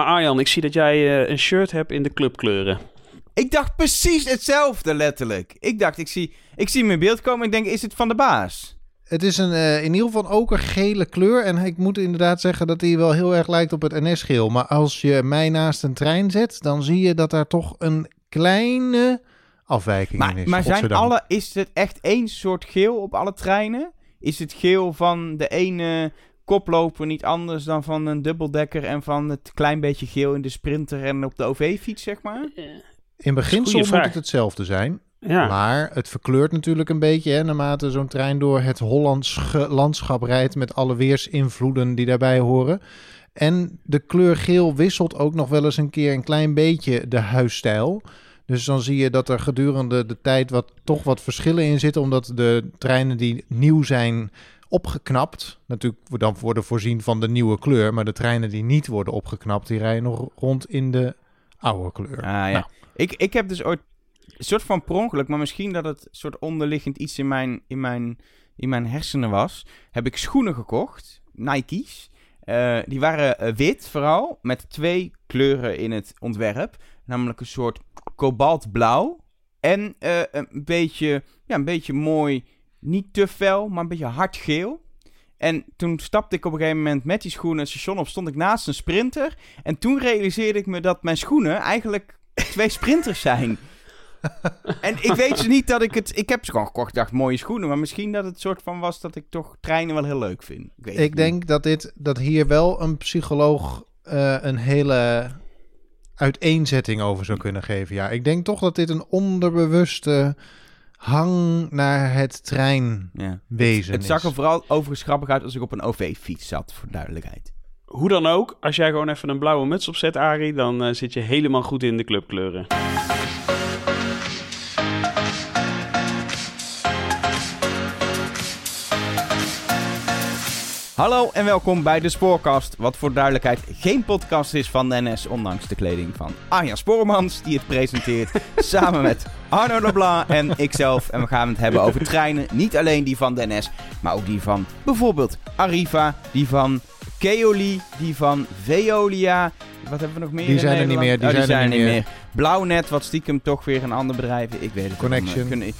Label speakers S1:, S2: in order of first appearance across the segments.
S1: Maar Arjan, ik zie dat jij eh, een shirt hebt in de clubkleuren.
S2: Ik dacht precies hetzelfde, letterlijk. Ik dacht, ik zie, ik zie mijn beeld komen. Ik denk, is het van de baas?
S3: Het is een, eh, in ieder geval een okergele kleur. En ik moet inderdaad zeggen dat hij wel heel erg lijkt op het NS-geel. Maar als je mij naast een trein zet, dan zie je dat daar toch een kleine afwijking in is.
S2: maar zijn alle, is het echt één soort geel op alle treinen? Is het geel van de ene koploper niet anders dan van een dubbeldekker... en van het klein beetje geel in de sprinter en op de OV-fiets, zeg maar?
S3: In beginsel moet het hetzelfde zijn.
S1: Ja,
S3: Maar het verkleurt natuurlijk een beetje hè, naarmate zo'n trein door het Hollandse landschap rijdt met alle weersinvloeden die daarbij horen. En de kleur geel wisselt ook nog wel eens een keer een klein beetje de huisstijl. Dus dan zie je dat er gedurende de tijd wat, toch wat verschillen in zitten, omdat de treinen die nieuw zijn opgeknapt, natuurlijk dan worden voorzien van de nieuwe kleur, maar de treinen die niet worden opgeknapt, die rijden nog rond in de oude kleur.
S2: Ah, ja.
S3: Nou.
S2: ik, ik heb dus ooit... Een soort van per ongeluk, maar misschien dat het soort onderliggend iets in mijn, in mijn, in mijn hersenen was. Heb ik schoenen gekocht, Nike's. Eh, die waren eh, wit vooral, met twee kleuren in het ontwerp. Namelijk een soort kobaltblauw. En eh, een, beetje, ja, een beetje mooi, niet te fel, maar een beetje hardgeel. En toen stapte ik op een gegeven moment met die schoenen het station op, stond ik naast een sprinter. En toen realiseerde ik me dat mijn schoenen eigenlijk twee sprinters zijn. en ik weet dus niet dat ik het... Ik heb ze gewoon gekocht, dacht mooie schoenen. Maar misschien dat het soort van was dat ik toch treinen wel heel leuk vind. Ik, weet het
S3: Ik
S2: niet.
S3: denk dat, dit, dat hier wel een psycholoog eh, een hele uiteenzetting over zou kunnen geven. Ja, ik denk toch dat dit een onderbewuste hang naar het treinwezen
S2: Ja. Het zag er vooral overigens grappig uit als ik op een OV-fiets zat, voor duidelijkheid.
S1: hoe dan ook, als jij gewoon even een blauwe muts opzet, Arie, dan eh, zit je helemaal goed in de clubkleuren.
S2: Hallo en welkom bij de Spoorkast. Wat voor duidelijkheid geen podcast is van de NS, ondanks de kleding van Arjan Spoormans, die het presenteert samen met Arno Leblanc en ikzelf. En we gaan het hebben over treinen. Niet alleen die van de NS, maar ook die van bijvoorbeeld Arriva, die van Keoli, die van Veolia. Wat hebben we nog meer
S3: Die zijn er niet meer, die
S2: Oh,
S3: zijn er niet meer.
S2: Blauwnet, wat stiekem toch weer een ander bedrijf. Ik weet het
S3: Connection.
S2: Kunnen-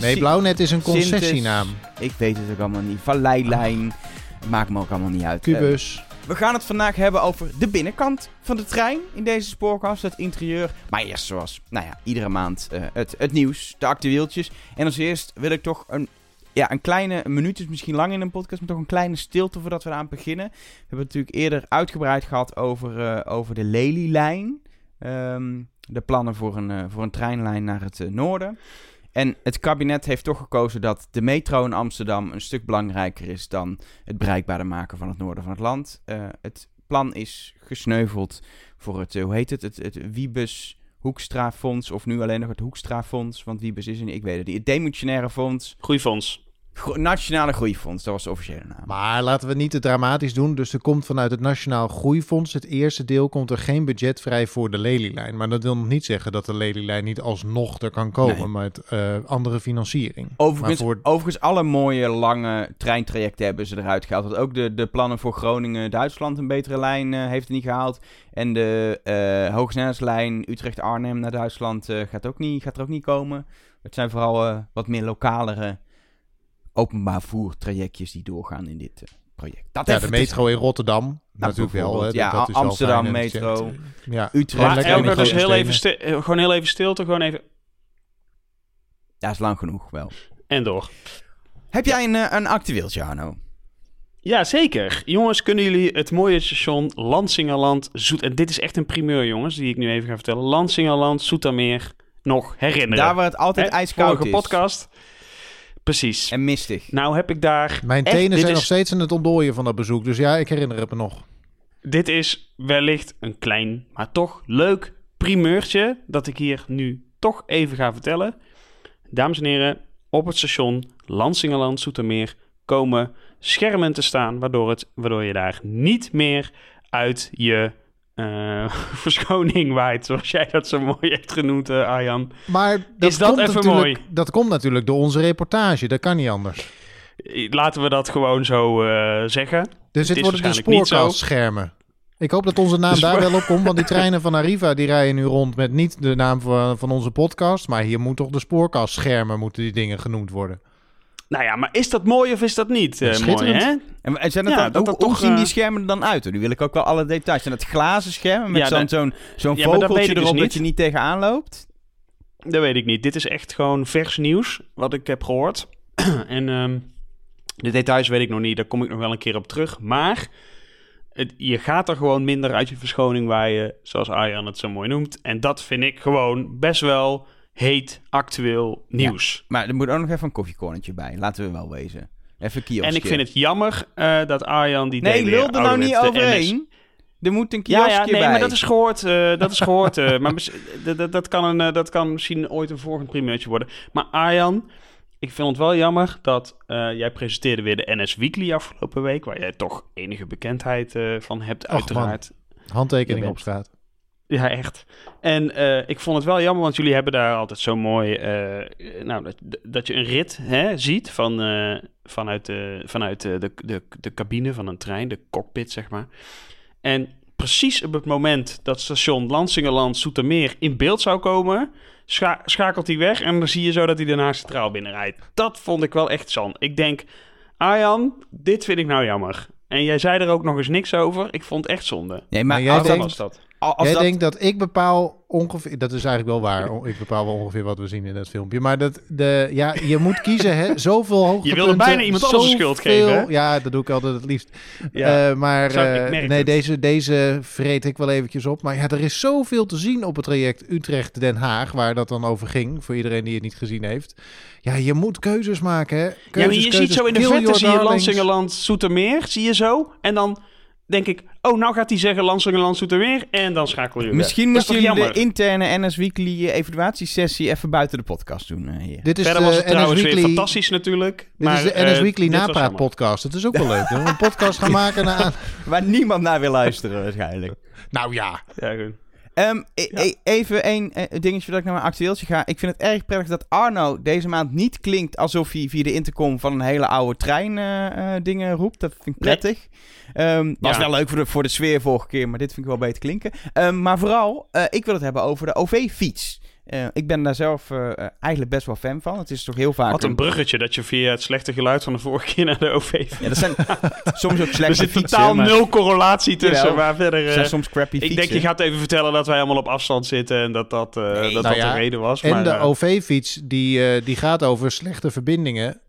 S3: Nee, Blauwnet is een
S2: Sintes.
S3: concessienaam.
S2: Ik weet het ook allemaal niet. Valleilijn. Maakt me ook allemaal niet uit.
S3: Kubus.
S2: We gaan het vandaag hebben over de binnenkant van de trein in deze spoorkast, het interieur. Maar eerst zoals, nou ja, iedere maand eh, het, het nieuws, de actueeltjes. En als eerst wil ik toch een, ja, een kleine, een minuut is misschien lang in een podcast, maar toch een kleine stilte voordat we eraan beginnen. We hebben het natuurlijk eerder uitgebreid gehad over, eh, over de Lelylijn. Ehm, de plannen voor een, eh, voor een treinlijn naar het eh, noorden. En het kabinet heeft toch gekozen dat de metro in Amsterdam een stuk belangrijker is dan het bereikbaarder maken van het noorden van het land. Eh, het plan is gesneuveld voor het, eh, hoe heet het, het, het Wiebes Hoekstra Fonds, of nu alleen nog het Hoekstra Fonds, want Wiebes is niet, ik weet het niet. Het Demissionaire Fonds,
S1: Groeifonds.
S2: Gro- Nationale Groeifonds, dat was de officiële naam.
S3: Maar laten we niet te dramatisch doen. Dus er komt vanuit het Nationaal Groeifonds, het eerste deel, komt er geen budget vrij voor de Lelylijn. Maar dat wil nog niet zeggen dat de Lelylijn niet alsnog er kan komen
S2: Nee.
S3: met eh, andere financiering.
S2: Overigens,
S3: voor-
S2: overigens, alle mooie lange treintrajecten hebben ze eruit gehaald. Want ook de, de plannen voor Groningen-Duitsland een betere lijn eh, heeft het niet gehaald. En de eh hoogsnelheidslijn Utrecht-Arnhem naar Duitsland gaat, ook niet, gaat er ook niet komen. Het zijn vooral wat meer lokalere openbaar voertrajectjes die doorgaan in dit eh, project. Dat
S3: Ja, de metro in Rotterdam. natuurlijk wel. hè,
S2: Ja,
S3: dat is
S2: Amsterdam metro.
S3: eh, Ja,
S2: Utrecht.
S1: Maar Elke, dus heel even
S3: steden.
S1: sti- eh, gewoon heel even stilte, gewoon even...
S2: Ja, is lang genoeg wel.
S1: En door.
S2: Heb jij een, eh, een actueeltje, Arno?
S1: Ja, zeker. Jongens, kunnen jullie het mooie station Lansingerland Zoet... En dit is echt een primeur, jongens, die ik nu even ga vertellen. Lansingerland Zoetermeer nog herinneren.
S2: Daar waar het altijd
S1: Hè?
S2: ijskoud
S1: Vorige
S2: is.
S1: podcast. Precies.
S2: En mistig.
S1: Nou heb ik daar...
S3: Mijn
S1: echt-
S3: tenen zijn
S1: is-
S3: nog steeds aan het ontdooien van dat bezoek. Dus ja, ik herinner het me nog.
S1: Dit is wellicht een klein, maar toch leuk primeurtje dat ik hier nu toch even ga vertellen. Dames en heren, op het station Lansingerland Zoetermeer komen schermen te staan, waardoor, het, waardoor je daar niet meer uit je eh, verschoning waait, zoals jij dat zo mooi hebt genoemd, eh, Arjan.
S3: Maar dat
S1: Is dat
S3: komt
S1: even
S3: natuurlijk,
S1: mooi?
S3: Dat komt natuurlijk door onze reportage. Dat kan niet anders.
S1: Laten we dat gewoon zo eh, zeggen.
S3: Dus
S1: Het
S3: dit worden de
S1: niet zo.
S3: spoorkastschermen. Ik hoop dat onze naam
S1: Dus
S3: daar
S1: we-
S3: wel op komt, want die treinen van Arriva die rijden nu rond met niet de naam van, van onze podcast, maar hier moet toch de spoorkastschermen moeten die dingen genoemd worden.
S1: Nou ja, maar is dat mooi of is dat niet eh, mooi, hè?
S2: En, zijn het
S1: Ja,
S2: dan,
S1: dat
S2: hoe,
S1: dat
S2: hoe
S1: toch,
S2: zien die
S1: eh,
S2: schermen er dan uit? Nu wil ik ook wel alle details. Zijn het glazen schermen met
S1: Ja,
S2: zo'n zo'n
S1: Ja,
S2: vogeltje
S1: dus
S2: erop dat je niet tegenaan loopt?
S1: Dat weet ik niet. Dit is echt gewoon vers nieuws, wat ik heb gehoord. en ehm, de details weet ik nog niet, daar kom ik nog wel een keer op terug. Maar het, je gaat er gewoon minder uit je verschoning waaien, zoals Arjan het zo mooi noemt. En dat vind ik gewoon best wel heet, actueel nieuws.
S2: Maar er moet ook nog even een koffiecornertje bij. Laten we wel wezen. Even kioskje.
S1: En ik vind het jammer eh, dat Arjan die
S2: Nee, lul er nou niet overheen. Er moet een kioskje
S1: ja, nee,
S2: bij.
S1: maar dat is gehoord. eh, dat is gehoord. eh, maar dat- kan een, dat kan misschien ooit een volgend primeurtje worden. Maar Arjan, ik vind het wel jammer dat eh, jij presenteerde weer de NS Weekly afgelopen week, waar jij toch enige bekendheid eh, van hebt, uiteraard.
S3: Handtekening op straat.
S1: Ja, echt. En eh, ik vond het wel jammer, want jullie hebben daar altijd zo mooi... eh, nou, dat, dat je een rit hè, ziet van, eh, vanuit, de, vanuit de, de, de, cabine van een trein, de cockpit, zeg maar. En precies op het moment dat station Lansingerland Soetermeer in beeld zou komen... scha- schakelt hij weg en dan zie je zo dat hij daarna centraal binnenrijdt. Dat vond ik wel echt zand. Ik denk, Arjan, dit vind ik nou jammer. En jij zei er ook nog eens niks over. Ik vond het echt zonde.
S2: Nee, maar
S3: Maar jij denkt-
S1: was dat?
S2: Als
S3: Jij
S2: dat...
S3: denkt dat ik bepaal ongeveer... Dat is eigenlijk wel waar. Ik bepaal wel ongeveer wat we zien in dat filmpje. Maar dat, de, ja, je moet kiezen, hè. Zoveel hoogtepunten.
S1: wilde bijna iemand anders de schuld geven, hè?
S3: Ja, dat doe ik altijd het liefst.
S1: Ja.
S3: Eh, maar eh, nee,
S1: het.
S3: deze, deze vreet ik wel eventjes op. Maar ja, er is zoveel te zien op het traject Utrecht-Den Haag, waar dat dan over ging, voor iedereen die het niet gezien heeft. Ja, je moet keuzes maken, hè.
S1: Ja, maar
S3: Keuzes,
S1: je ziet zo in de verte, zie je. Lansingerland, Soetermeer, zie je zo. En dan denk ik, oh, nou gaat hij zeggen Soetermeer. En dan schakel je weer.
S2: Misschien
S1: Dat is
S2: moesten
S1: toch
S2: jullie de interne NS Weekly eh, evaluatiesessie even buiten de podcast doen. eh, hier.
S3: Dit is
S1: Verder
S3: de
S1: was het
S3: NS
S1: trouwens weer
S3: Weekly,
S1: fantastisch natuurlijk.
S3: Dit
S1: maar,
S3: is de
S1: eh,
S3: NS Weekly
S1: dit was
S3: napraat podcast. Het is ook wel leuk. hè? Een podcast gaan maken naar...
S2: Waar niemand naar wil luisteren waarschijnlijk.
S3: Nou ja.
S1: Ja, goed.
S2: Ehm, e-
S1: Ja.
S2: e- even één eh, dingetje dat ik naar mijn actueeltje ga. Ik vind het erg prettig dat Arno deze maand niet klinkt alsof hij via de intercom van een hele oude trein eh, eh, dingen roept. Dat vind ik
S1: Nee.
S2: Ehm, was
S1: Ja.
S2: wel leuk voor de, voor de sfeer vorige keer, maar dit vind ik wel beter klinken. Ehm, maar vooral, eh, ik wil het hebben over de OV-fiets. Eh, ik ben daar zelf eh, eigenlijk best wel fan van. Het is toch heel vaak...
S1: Wat een bruggetje dat je via het slechte geluid van de vorige keer naar de OV...
S2: Ja, dat zijn soms ook
S1: Er zit
S2: fietsen.
S1: totaal
S2: maar
S1: nul correlatie tussen,
S2: Jawel.
S1: maar verder... eh,
S2: zijn soms crappy
S1: ik
S2: fietsen.
S1: denk, je gaat even vertellen dat wij allemaal op afstand zitten en dat dat, eh, dat,
S3: nou
S1: dat
S3: ja,
S1: de reden was.
S3: En
S1: maar,
S3: de OV-fiets, die, eh, die gaat over slechte verbindingen.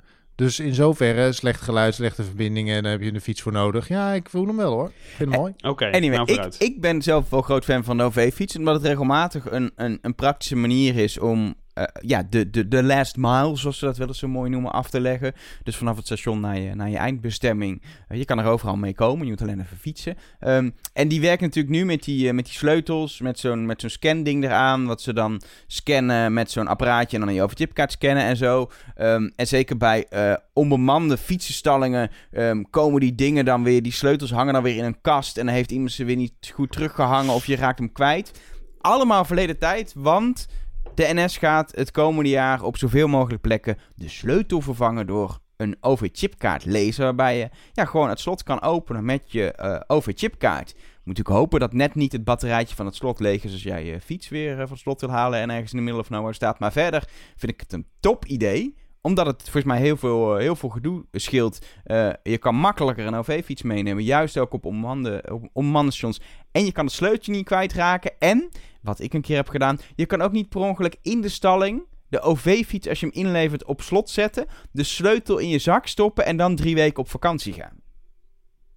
S3: Dus in zoverre, slecht geluid, slechte verbindingen, en daar heb je een fiets voor nodig. Ja, ik voel hem wel hoor. Ik vind hem mooi.
S1: Oké,
S2: Anyway,
S1: nou
S2: ik, ik ben zelf wel groot fan van de OV-fiets, omdat het regelmatig een, een, een praktische manier is om eh, ja, de, de, de last mile, zoals ze dat wel eens zo mooi noemen, af te leggen. Dus vanaf het station naar je, naar je eindbestemming. Eh, je kan er overal mee komen, je moet alleen even fietsen. Ehm, en die werken natuurlijk nu met die, eh, met die sleutels, met zo'n, met zo'n scanding eraan, wat ze dan scannen met zo'n apparaatje en dan in je overchipkaart scannen en zo. Ehm, en zeker bij onbemande fietsenstallingen ehm, komen die dingen dan weer, die sleutels hangen dan weer in een kast en dan heeft iemand ze weer niet goed teruggehangen of je raakt hem kwijt. Allemaal verleden tijd, want de NS gaat het komende jaar op zoveel mogelijk plekken de sleutel vervangen door een OV-chipkaart lezen, waarbij je ja, gewoon het slot kan openen met je eh, OV-chipkaart. Moet natuurlijk hopen dat net niet het batterijtje van het slot leeg is als jij je fiets weer eh, van het slot wil halen en ergens in de middle of nowhere staat. Maar verder vind ik het een top idee omdat het volgens mij heel veel, eh, heel veel gedoe scheelt. Eh, je kan makkelijker een OV-fiets meenemen. Juist ook op onbemande, op onbemande stations. En je kan het sleuteltje niet kwijtraken. En, wat ik een keer heb gedaan... Je kan ook niet per ongeluk in de stalling... De OV-fiets, als je hem inlevert, op slot zetten. De sleutel in je zak stoppen. En dan drie weken op vakantie gaan.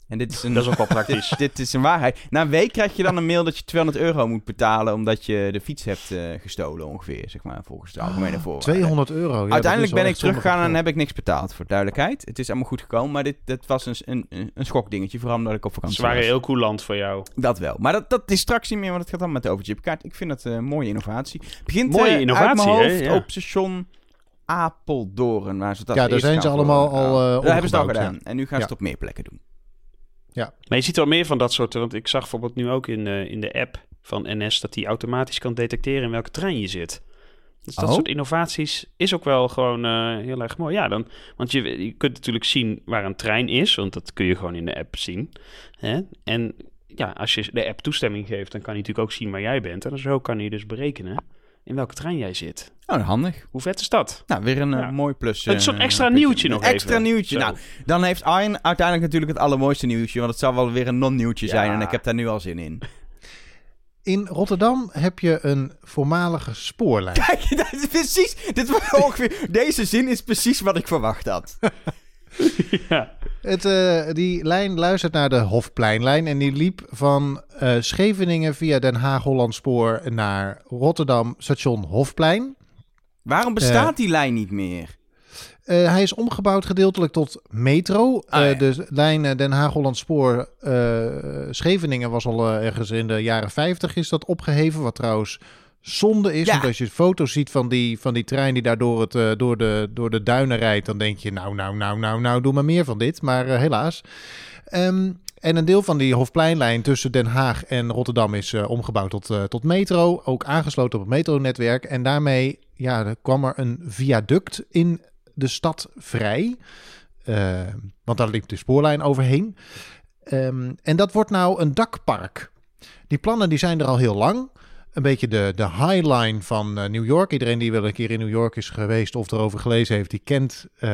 S2: En dit is een...
S1: Dat is ook wel praktisch.
S2: dit, dit is een waarheid. Na een week krijg je dan een mail dat je 200 euro moet betalen... omdat je de fiets hebt eh, gestolen ongeveer, zeg maar, volgens de algemene voorwaarden.
S3: 200 euro. Ja, dat
S2: Uiteindelijk ben ik teruggegaan en heb ik niks betaald, voor duidelijkheid. Het is allemaal goed gekomen, maar dit, dit was een, een, een- schokdingetje, vooral omdat ik op vakantie
S1: Ze waren
S2: was.
S1: heel coulant voor jou.
S2: Dat wel. Maar dat, dat is straks niet meer, want het gaat dan met de overchipkaart. Ik vind het eh, een mooie innovatie. Begint
S1: Mooie
S2: eh, uit
S1: innovatie, hè?
S2: hoofd
S1: Ja.
S2: op station Apeldoorn, waar ze dat
S3: Ja, daar zijn ze allemaal al, eh,
S2: Daar hebben ze het al gedaan. En nu gaan ze
S3: Ja.
S2: het op meer plekken doen.
S1: Maar je ziet wel meer van dat soort, want ik zag bijvoorbeeld nu ook in, eh, in de app van NS dat die automatisch kan detecteren in welke trein je zit. Dus dat
S2: Oh.
S1: soort innovaties is ook wel gewoon eh, heel erg mooi. Ja, dan, want je, je kunt natuurlijk zien waar een trein is, want dat kun je gewoon in de app zien. Hè? En ja, als je de app toestemming geeft, dan kan hij natuurlijk ook zien waar jij bent. En zo kan hij dus berekenen in welke trein jij zit.
S2: Oh, handig.
S1: Hoe vet is dat?
S2: Nou, weer een eh,
S1: Ja.
S2: mooi plus.
S1: een soort
S2: eh,
S1: extra nieuwtje nog
S2: Extra
S1: even.
S2: nieuwtje.
S1: Zo.
S2: Nou, dan heeft Arjen uiteindelijk natuurlijk het allermooiste nieuwtje. Want het zal wel weer een non-nieuwtje
S1: Ja.
S2: zijn. En ik heb daar nu al zin in.
S3: In Rotterdam heb je een voormalige spoorlijn.
S2: Kijk, dat is precies. Dit was ongeveer, deze zin is precies wat ik verwacht had.
S1: ja.
S3: Het, eh, die lijn luistert naar de Hofpleinlijn en die liep van eh, Scheveningen via Den Haag-Hollandspoor naar Rotterdam, station Hofplein.
S2: Waarom bestaat die lijn niet meer?
S3: Eh, hij is omgebouwd gedeeltelijk tot metro.
S2: Ah,
S3: Eh,
S2: ja.
S3: De lijn eh, Den Haag-Hollandspoor eh, Scheveningen was al eh, ergens in de jaren 50 is dat opgeheven. Wat trouwens zonde is.
S2: Ja.
S3: Want als je foto's ziet van die, van die trein die daar door, het, eh, door, de, door de duinen rijdt... dan denk je nou, nou, nou, nou, nou, doe maar meer van dit. Maar eh, helaas. Ehm, en een deel van die Hofpleinlijn tussen Den Haag en Rotterdam is eh, omgebouwd tot, tot metro. Ook aangesloten op het metronetwerk. En daarmee ja, er kwam er een viaduct in de stad vrij. Eh, want daar liep de spoorlijn overheen. Ehm, en dat wordt nou een dakpark. Die plannen die zijn er al heel lang. Een beetje de, de highline van eh, New York. Iedereen die wel een keer in New York is geweest of erover gelezen heeft, die kent eh,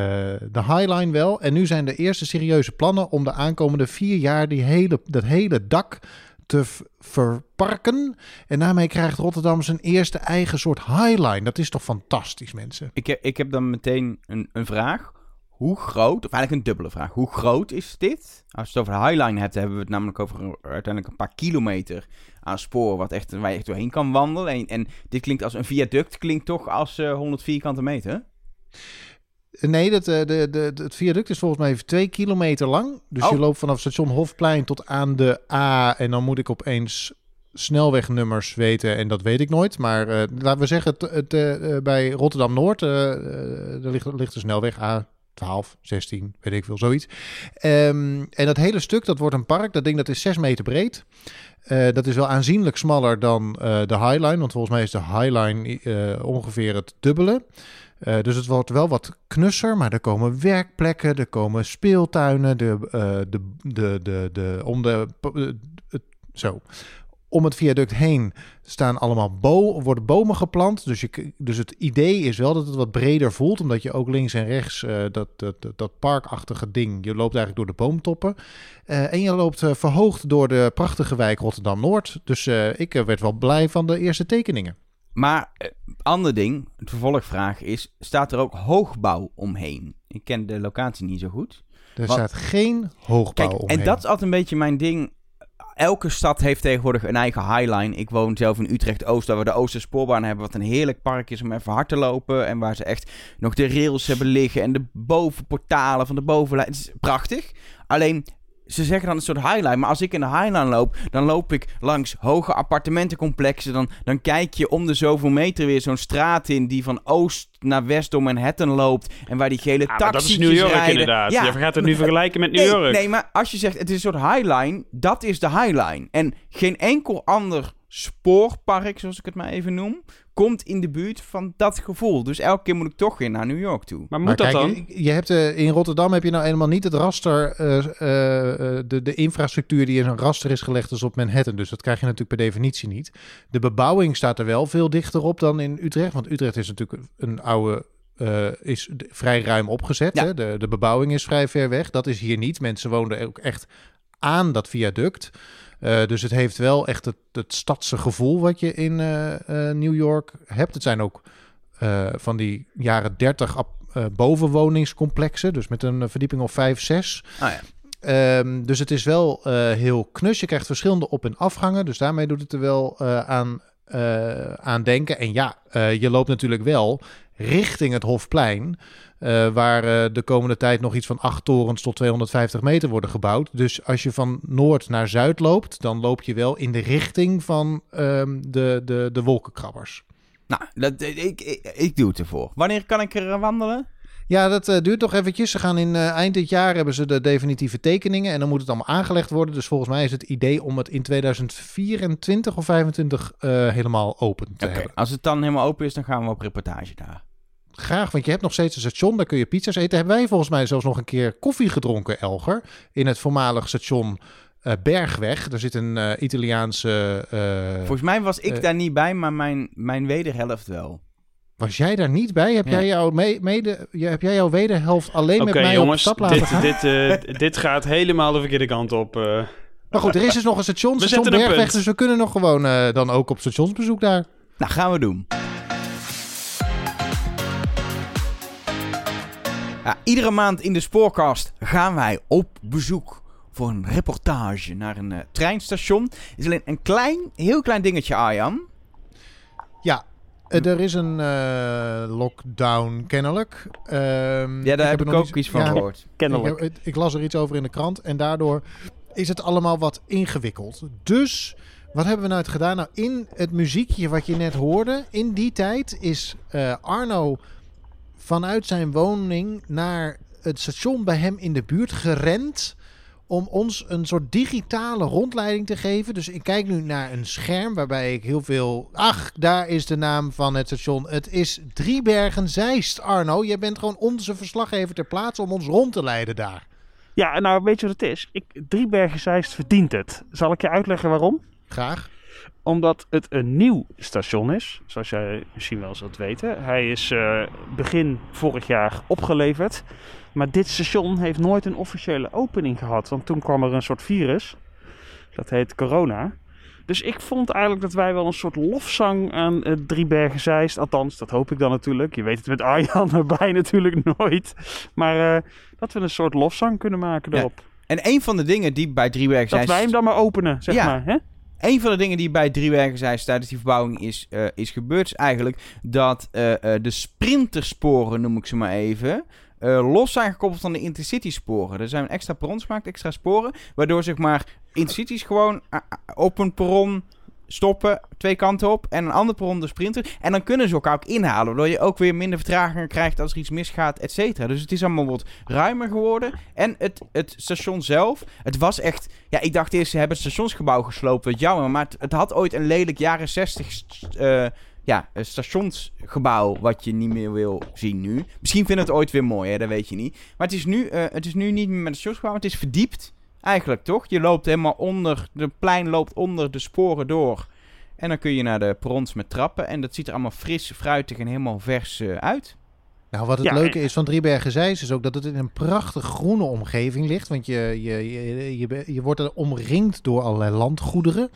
S3: de highline wel. En nu zijn de eerste serieuze plannen om de aankomende vier jaar die hele, dat hele dak te verparken. En daarmee krijgt Rotterdam zijn eerste eigen soort highline. Dat is toch fantastisch, mensen?
S2: Ik heb, ik heb dan meteen een, een vraag. Hoe groot, of eigenlijk een dubbele vraag. Hoe groot is dit? Als je het over de Highline hebt, hebben we het namelijk over uiteindelijk een paar kilometer aan spoor wat echt, waar je echt doorheen kan wandelen. En, en dit klinkt als een viaduct, klinkt toch als eh 100 vierkante meter?
S3: Nee, dat, eh, de, de, het viaduct is volgens mij even twee kilometer lang. Dus
S2: Oh.
S3: je loopt vanaf station Hofplein tot aan de A. En dan moet ik opeens snelwegnummers weten. En dat weet ik nooit. Maar eh, laten we zeggen, eh, eh, bij Rotterdam-Noord eh, eh, er ligt, ligt de snelweg A12, 16, weet ik veel, zoiets. Ehm, en dat hele stuk, dat wordt een park. Dat ding dat is 6 meter breed. Eh, dat is wel aanzienlijk smaller dan eh, de Highline. Want volgens mij is de Highline eh, ongeveer het dubbele. Dus het wordt wel wat knusser, maar er komen werkplekken, er komen speeltuinen, de, de, de, de, de, om de, zo. Om het viaduct heen staan allemaal bo worden bomen geplant. Dus, je, dus het idee is wel dat het wat breder voelt, omdat je ook links en rechts eh, dat, dat, dat, parkachtige ding, je loopt eigenlijk door de boomtoppen. Eh, en je loopt eh, verhoogd door de prachtige wijk Rotterdam-Noord. Dus eh, ik werd wel blij van de eerste tekeningen.
S2: Maar, ander ding, de vervolgvraag is, staat er ook hoogbouw omheen? Ik ken de locatie niet zo goed.
S3: Er staat geen hoogbouw
S2: Kijk,
S3: omheen.
S2: en dat is altijd een beetje mijn ding. Elke stad heeft tegenwoordig een eigen highline. Ik woon zelf in Utrecht-Oost, waar we de Oosterspoorbaan hebben, wat een heerlijk park is om even hard te lopen. En waar ze echt nog de rails hebben liggen en de bovenportalen van de bovenlijn. Het is prachtig. Alleen, ze zeggen dan een soort highline. Maar als ik in de highline loop, dan loop ik langs hoge appartementencomplexen. Dan, dan kijk je om de zoveel meter weer zo'n straat in die van oost naar west door Manhattan loopt. En waar die gele
S1: Ah, maar
S2: taxis
S1: dat is New York
S2: rijden.
S1: inderdaad.
S2: Ja,
S1: Je gaat het nu vergelijken met New
S2: nee,
S1: York.
S2: Nee, maar als je zegt het is een soort highline, dat is de highline. En geen enkel ander spoorpark, zoals ik het maar even noem, komt in de buurt van dat gevoel. Dus elke keer moet ik toch weer naar New York toe.
S1: Maar moet
S3: Maar
S1: dat
S3: kijk,
S1: dan?
S3: Je hebt, eh, in Rotterdam heb je nou helemaal niet het raster, eh, eh, de, de infrastructuur die in een raster is gelegd als op Manhattan. Dus dat krijg je natuurlijk per definitie niet. De bebouwing staat er wel veel dichter op dan in Utrecht. Want Utrecht is natuurlijk een oude, eh, is vrij ruim opgezet.
S2: Ja.
S3: Hè? De, de bebouwing is vrij ver weg. Dat is hier niet. Mensen woonden ook echt aan dat viaduct. Eh, dus het heeft wel echt het, het stadse gevoel wat je in eh, eh, New York hebt. Het zijn ook van die jaren 30 ap- eh, bovenwoningscomplexen. Dus met een verdieping of 5, 6.
S2: Ah ja.
S3: Ehm, dus het is wel heel knus. Je krijgt verschillende op- en afgangen. Dus daarmee doet het er wel aan, aan denken. En ja, je loopt natuurlijk wel richting het Hofplein. eh, waar eh, de komende tijd nog iets van acht torens tot 250 meter worden gebouwd. Dus als je van noord naar zuid loopt, dan loop je wel in de richting van ehm, de, de, de wolkenkrabbers.
S2: Nou, dat, ik, ik, ik doe het ervoor. Wanneer kan ik er eh, wandelen?
S3: Ja, dat eh, duurt nog eventjes. Ze gaan in eh, eind dit jaar hebben ze de definitieve tekeningen en dan moet het allemaal aangelegd worden. Dus volgens mij is het idee om het in 2024 of 2025 eh, helemaal open te hebben.
S2: als het dan helemaal open is, dan gaan we op reportage daar.
S3: Graag, want je hebt nog steeds een station, daar kun je pizza's eten. Hebben wij volgens mij zelfs nog een keer koffie gedronken, Elger, in het voormalig station eh, Bergweg. Er zit een eh, Italiaanse... eh,
S2: Volgens mij was ik daar niet bij, maar mijn, mijn wederhelft wel.
S3: was jij daar niet bij? Heb,
S2: Ja.
S3: jij, jouw me- mede, je- heb jij jouw wederhelft alleen met mij
S1: jongens,
S3: op stap laten
S1: dit,
S3: gaan?
S1: dit, eh, dit gaat helemaal de verkeerde kant op. eh.
S3: Maar goed, er is dus nog een station,
S1: We
S3: station Bergweg. Dus we kunnen nog gewoon eh, dan ook op stationsbezoek daar.
S2: Nou, gaan we doen. Ja, iedere maand in de Spoorkast gaan wij op bezoek voor een reportage naar een eh, treinstation. Het is alleen een klein, heel klein dingetje, Arjan.
S3: Ja, eh, er is een eh, lockdown kennelijk. Ehm,
S2: Ja, daar heb
S3: er
S2: ik ook iets van
S3: ja,
S2: gehoord.
S1: Kennelijk.
S3: Ik, ik las er iets over in de krant en daardoor is het allemaal wat ingewikkeld. Dus wat hebben we nou gedaan? Nou, in het muziekje wat je net hoorde, in die tijd is eh, Arno vanuit zijn woning naar het station bij hem in de buurt gerend om ons een soort digitale rondleiding te geven. Dus ik kijk nu naar een scherm waarbij ik heel veel... Ach, daar is de naam van het station. Het is Driebergen-Zeist, Arno. Jij bent gewoon onze verslaggever ter plaatse om ons rond te leiden daar.
S1: Ja, nou weet je wat het is? Ik, Driebergen Zeist verdient het. Zal ik je uitleggen waarom?
S3: Graag.
S1: Omdat het een nieuw station is, zoals jij misschien wel zult weten. Hij is eh, begin vorig jaar opgeleverd. Maar dit station heeft nooit een officiële opening gehad. Want toen kwam er een soort virus. Dat heet corona. Dus ik vond eigenlijk dat wij wel een soort lofzang aan uh, Driebergen Zeist. Althans, dat hoop ik dan natuurlijk. Je weet het met Arjan erbij natuurlijk nooit. Maar uh, dat we een soort lofzang kunnen maken
S2: Ja.
S1: erop.
S2: En een van de dingen die bij Driebergen
S1: Dat
S2: zijn...
S1: wij hem dan maar openen, zeg
S2: Ja.
S1: maar. Hè?
S2: Een van de dingen die bij Driebergen zijn tijdens die verbouwing is, eh, is gebeurd, is eigenlijk dat eh, eh, de sprintersporen, noem ik ze maar even, los zijn gekoppeld van de intercity-sporen. Er zijn extra perrons gemaakt, extra sporen, waardoor zeg maar intercities gewoon op een perron stoppen, twee kanten op, en een ander perron de sprinter. En dan kunnen ze elkaar ook inhalen, waardoor je ook weer minder vertragingen krijgt als er iets misgaat, et cetera. Dus het is allemaal wat ruimer geworden. En het, het station zelf, het was echt... Ja, ik dacht eerst, ze hebben het stationsgebouw gesloopt, wat jammer. Maar het, had ooit een lelijk jaren 60 eh, stationsgebouw wat je niet meer wil zien nu. Misschien vind je het ooit weer mooi, hè, dat weet je niet. Maar het is nu, eh, het is nu niet meer met een stationsgebouw, het is verdiept. Eigenlijk toch? Je loopt helemaal onder, de plein loopt onder de sporen door. En dan kun je naar de perrons met trappen. En dat ziet er allemaal fris, fruitig en helemaal vers eh, uit.
S3: Nou, wat het
S1: Ja,
S3: leuke is van Driebergen Zeist is ook dat het in een prachtig groene omgeving ligt. Want je, je, je, je, wordt er omringd door allerlei landgoederen.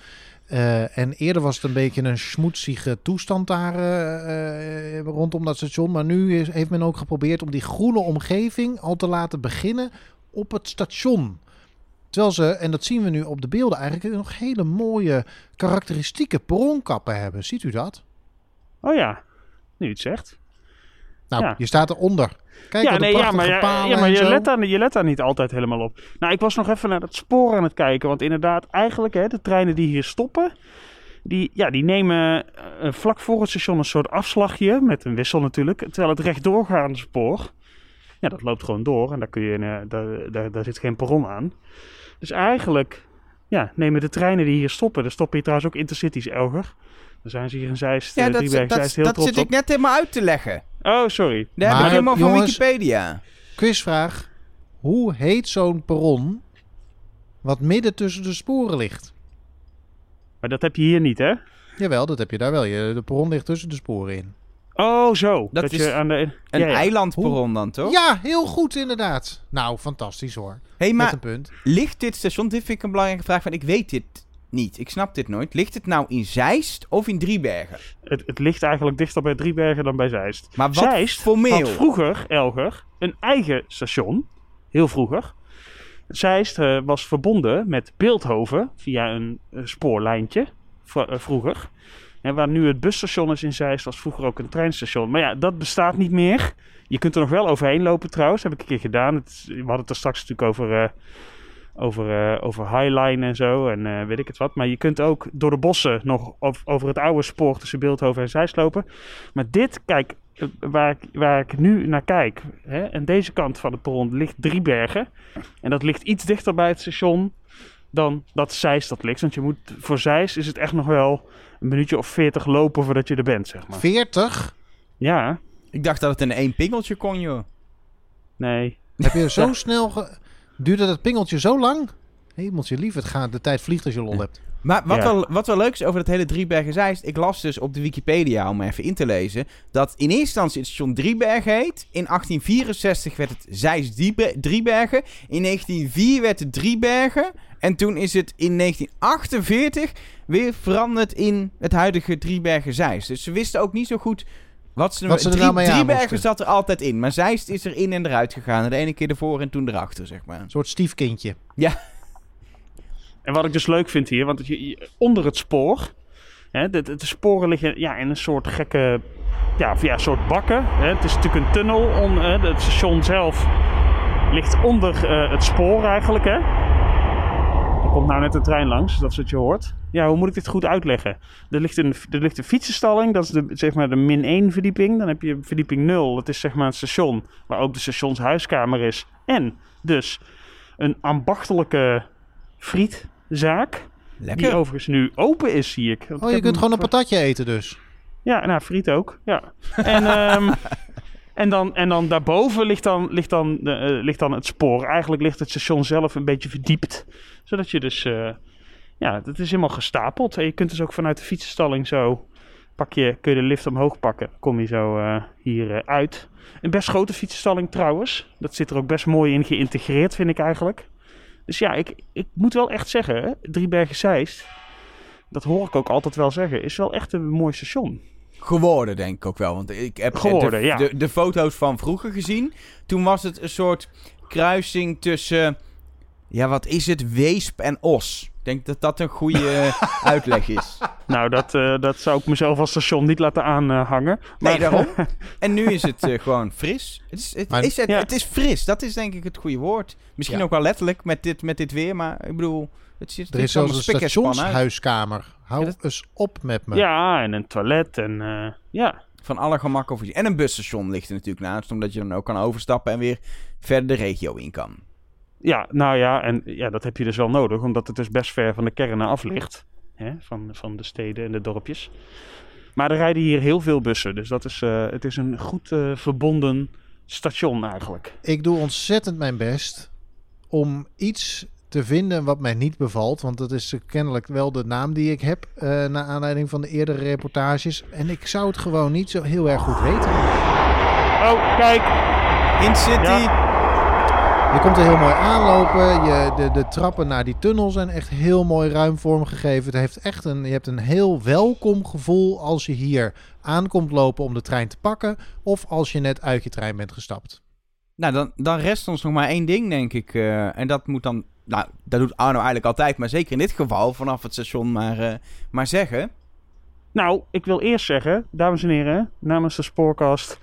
S3: Eh, en eerder was het een beetje een schmoetsige toestand daar eh, eh, rondom dat station. Maar nu is, heeft men ook geprobeerd om die groene omgeving al te laten beginnen op het station. Terwijl ze, en dat zien we nu op de beelden eigenlijk, nog hele mooie karakteristieke perronkappen hebben. Ziet u dat?
S1: Oh ja, nu het zegt.
S3: Nou,
S1: Ja.
S3: je staat eronder. Kijk,
S1: ja, nee, ja, maar, ja, maar je, let daar, je let daar niet altijd helemaal op. Nou, ik was nog even naar het spoor aan het kijken. Want inderdaad, eigenlijk, hè, de treinen die hier stoppen... Die, ja, die nemen eh, vlak voor het station een soort afslagje. Met een wissel natuurlijk. Terwijl het rechtdoorgaande spoor... Ja, dat loopt gewoon door. En daar, kun je, eh, daar, daar, daar zit geen perron aan. Dus eigenlijk ja, nemen de treinen die hier stoppen... Er stoppen hier trouwens ook intercities, Elger. Dan zijn ze hier in Zeist,
S2: Ja,
S1: eh,
S2: dat,
S1: Driebergen,
S2: dat,
S1: Zeist heel
S2: dat
S1: trots
S2: zit ik net helemaal uit te leggen.
S1: Oh, sorry.
S2: Dat heb
S3: Maar,
S2: ik helemaal van Wikipedia.
S3: Quizvraag. Hoe heet zo'n perron wat midden tussen de sporen ligt?
S1: Maar dat heb je hier niet, hè?
S3: Jawel, dat heb je daar wel. Je, de perron ligt tussen de sporen in.
S1: Oh, zo.
S2: Dat
S1: Dat,
S2: is
S1: je aan de...
S2: Een
S1: ja, ja.
S2: eilandperron dan, toch?
S3: Ja, heel goed inderdaad. Nou, fantastisch hoor.
S2: hey,
S3: Met
S2: maar
S3: een punt.
S2: ligt dit station, dit vind ik een belangrijke vraag, want ik weet dit niet. Ik snap dit nooit. Ligt het nou in Zeist of in Driebergen?
S1: Het, het ligt eigenlijk dichter bij Driebergen dan bij Zeist.
S2: Maar wat
S1: Zeist
S2: formeel?
S1: had vroeger, Elger, een eigen station. Heel vroeger. Zeist eh, was verbonden met Beeldhoven via een eh, spoorlijntje. v- eh, vroeger. Waar nu het busstation is in Zeist, was vroeger ook een treinstation. Maar ja, dat bestaat niet meer. Je kunt er nog wel overheen lopen trouwens. heb ik een keer gedaan. Het, we hadden het er straks natuurlijk over, eh, over, eh, over Highline en zo. En eh, weet ik het wat. Maar je kunt ook door de bossen nog ov- over het oude spoor tussen Beeldhoven en Zeist lopen. Maar dit, kijk, waar ik, waar ik nu naar kijk. Hè, en deze kant van het perron ligt Driebergen. En dat ligt iets dichter bij het station dan dat Zeist dat ligt. Want je moet, voor Zeist is het echt nog wel een minuutje of veertig lopen voordat je er bent, zeg maar.
S3: 40?
S1: Ja,
S2: Ik dacht dat het in één pingeltje kon, joh.
S1: nee.
S3: Heb je zo snel... Ge... Duurde dat pingeltje zo lang? Hemeltje lief, het gaat, de tijd vliegt als je lol hebt.
S2: Maar wat,
S1: Ja.
S2: wel, wat wel leuk is over dat hele Driebergen Zeist... Ik las dus op de Wikipedia, om even in te lezen... dat in eerste instantie het station Driebergen heet. In 1864 werd het Zeist Driebergen. In 1904 werd het Driebergen. En toen is het in 1948 weer veranderd in het huidige Driebergen Zeist. Dus ze wisten ook niet zo goed... Wat ze,
S3: Wat ze er
S2: Drie-
S3: nou mee
S2: Driebergen zat er altijd in. Maar Zeist is er in en eruit gegaan. De ene keer ervoor en toen erachter, zeg maar.
S3: Een soort stiefkindje.
S1: En wat ik dus leuk vind hier, want je, onder het spoor, hè, de, de, de sporen liggen ja, in een soort gekke, ja, of soort bakken. Hè. Het is natuurlijk een tunnel. On, hè, het station zelf ligt onder eh, het spoor eigenlijk. Hè. Er komt nou net een trein langs, dat is wat je hoort. Ja, hoe moet ik dit goed uitleggen? Er ligt een, er ligt een fietsenstalling, dat is de, zeg maar de min 1 verdieping. Dan heb je verdieping 0, dat is zeg maar het station, waar ook de stationshuiskamer is. En dus een ambachtelijke frietzaak.
S2: Lekker.
S1: Die overigens nu open is, zie ik. Want
S3: Oh,
S1: ik
S3: je kunt gewoon een patatje eten dus.
S1: Ja, nou, friet ook. Ja. En, ehm, en, dan, en dan daarboven ligt dan, ligt, dan, eh, ligt dan het spoor. Eigenlijk ligt het station zelf een beetje verdiept. Zodat je dus... eh, ja, het is helemaal gestapeld. En je kunt dus ook vanuit de fietsenstalling zo... Pak je, kun je de lift omhoog pakken. Kom je zo eh, hier eh, uit. Een best grote fietsenstalling trouwens. Dat zit er ook best mooi in geïntegreerd, vind ik eigenlijk. Dus ja, ik, ik moet wel echt zeggen... Driebergen Zeist... Dat hoor ik ook altijd wel zeggen. Is wel echt een mooi station.
S2: Geworden, denk ik ook wel. Want ik heb
S1: Geworden,
S2: de,
S1: ja.
S2: de, de foto's van vroeger gezien. Toen was het een soort kruising tussen... Ja, wat is het? Weesp en Os. Ik denk dat dat een goede uitleg is.
S1: Nou, dat, eh, dat zou ik mezelf als station niet laten aanhangen.
S2: Nee,
S1: Maar-
S2: daarom. En nu is het eh, gewoon fris. Het is, het,
S3: Maar-
S2: is, het,
S1: Ja.
S2: het is fris. Dat is denk ik het goede woord. Misschien
S3: Ja.
S2: ook wel letterlijk met dit, met dit weer. Maar ik bedoel, het zit
S3: Er is zelfs een stationshuiskamer. Hou
S2: Ja, dat-
S3: eens op met me.
S1: Ja, en een toilet en eh, ja.
S2: Van alle gemakken voorzien. En een busstation ligt er natuurlijk naast. Omdat je dan ook kan overstappen en weer verder de regio in kan.
S1: Ja, nou ja, en ja, dat heb je dus wel nodig, omdat het dus best ver van de kernen af ligt. Hè, van, van de steden en de dorpjes. Maar er rijden hier heel veel bussen, dus dat is, eh, het is een goed eh, verbonden station eigenlijk.
S3: Ik doe ontzettend mijn best om iets te vinden wat mij niet bevalt. Want dat is kennelijk wel de naam die ik heb. eh naar aanleiding van de eerdere reportages. En ik zou het gewoon niet zo heel erg goed weten.
S1: Oh, kijk!
S2: In City.
S3: Je komt er heel mooi aanlopen. Je, de, de trappen naar die tunnel zijn echt heel mooi ruim vormgegeven. Het heeft echt een, je hebt een heel welkom gevoel als je hier aankomt lopen om de trein te pakken. Of als je net uit je trein bent gestapt.
S2: Nou, dan, dan rest ons nog maar één ding, denk ik. eh, en dat moet dan... Nou, dat doet Arno eigenlijk altijd. Maar zeker in dit geval, vanaf het station maar, eh, maar zeggen.
S1: Nou, ik wil eerst zeggen, dames en heren, namens de Spoorkast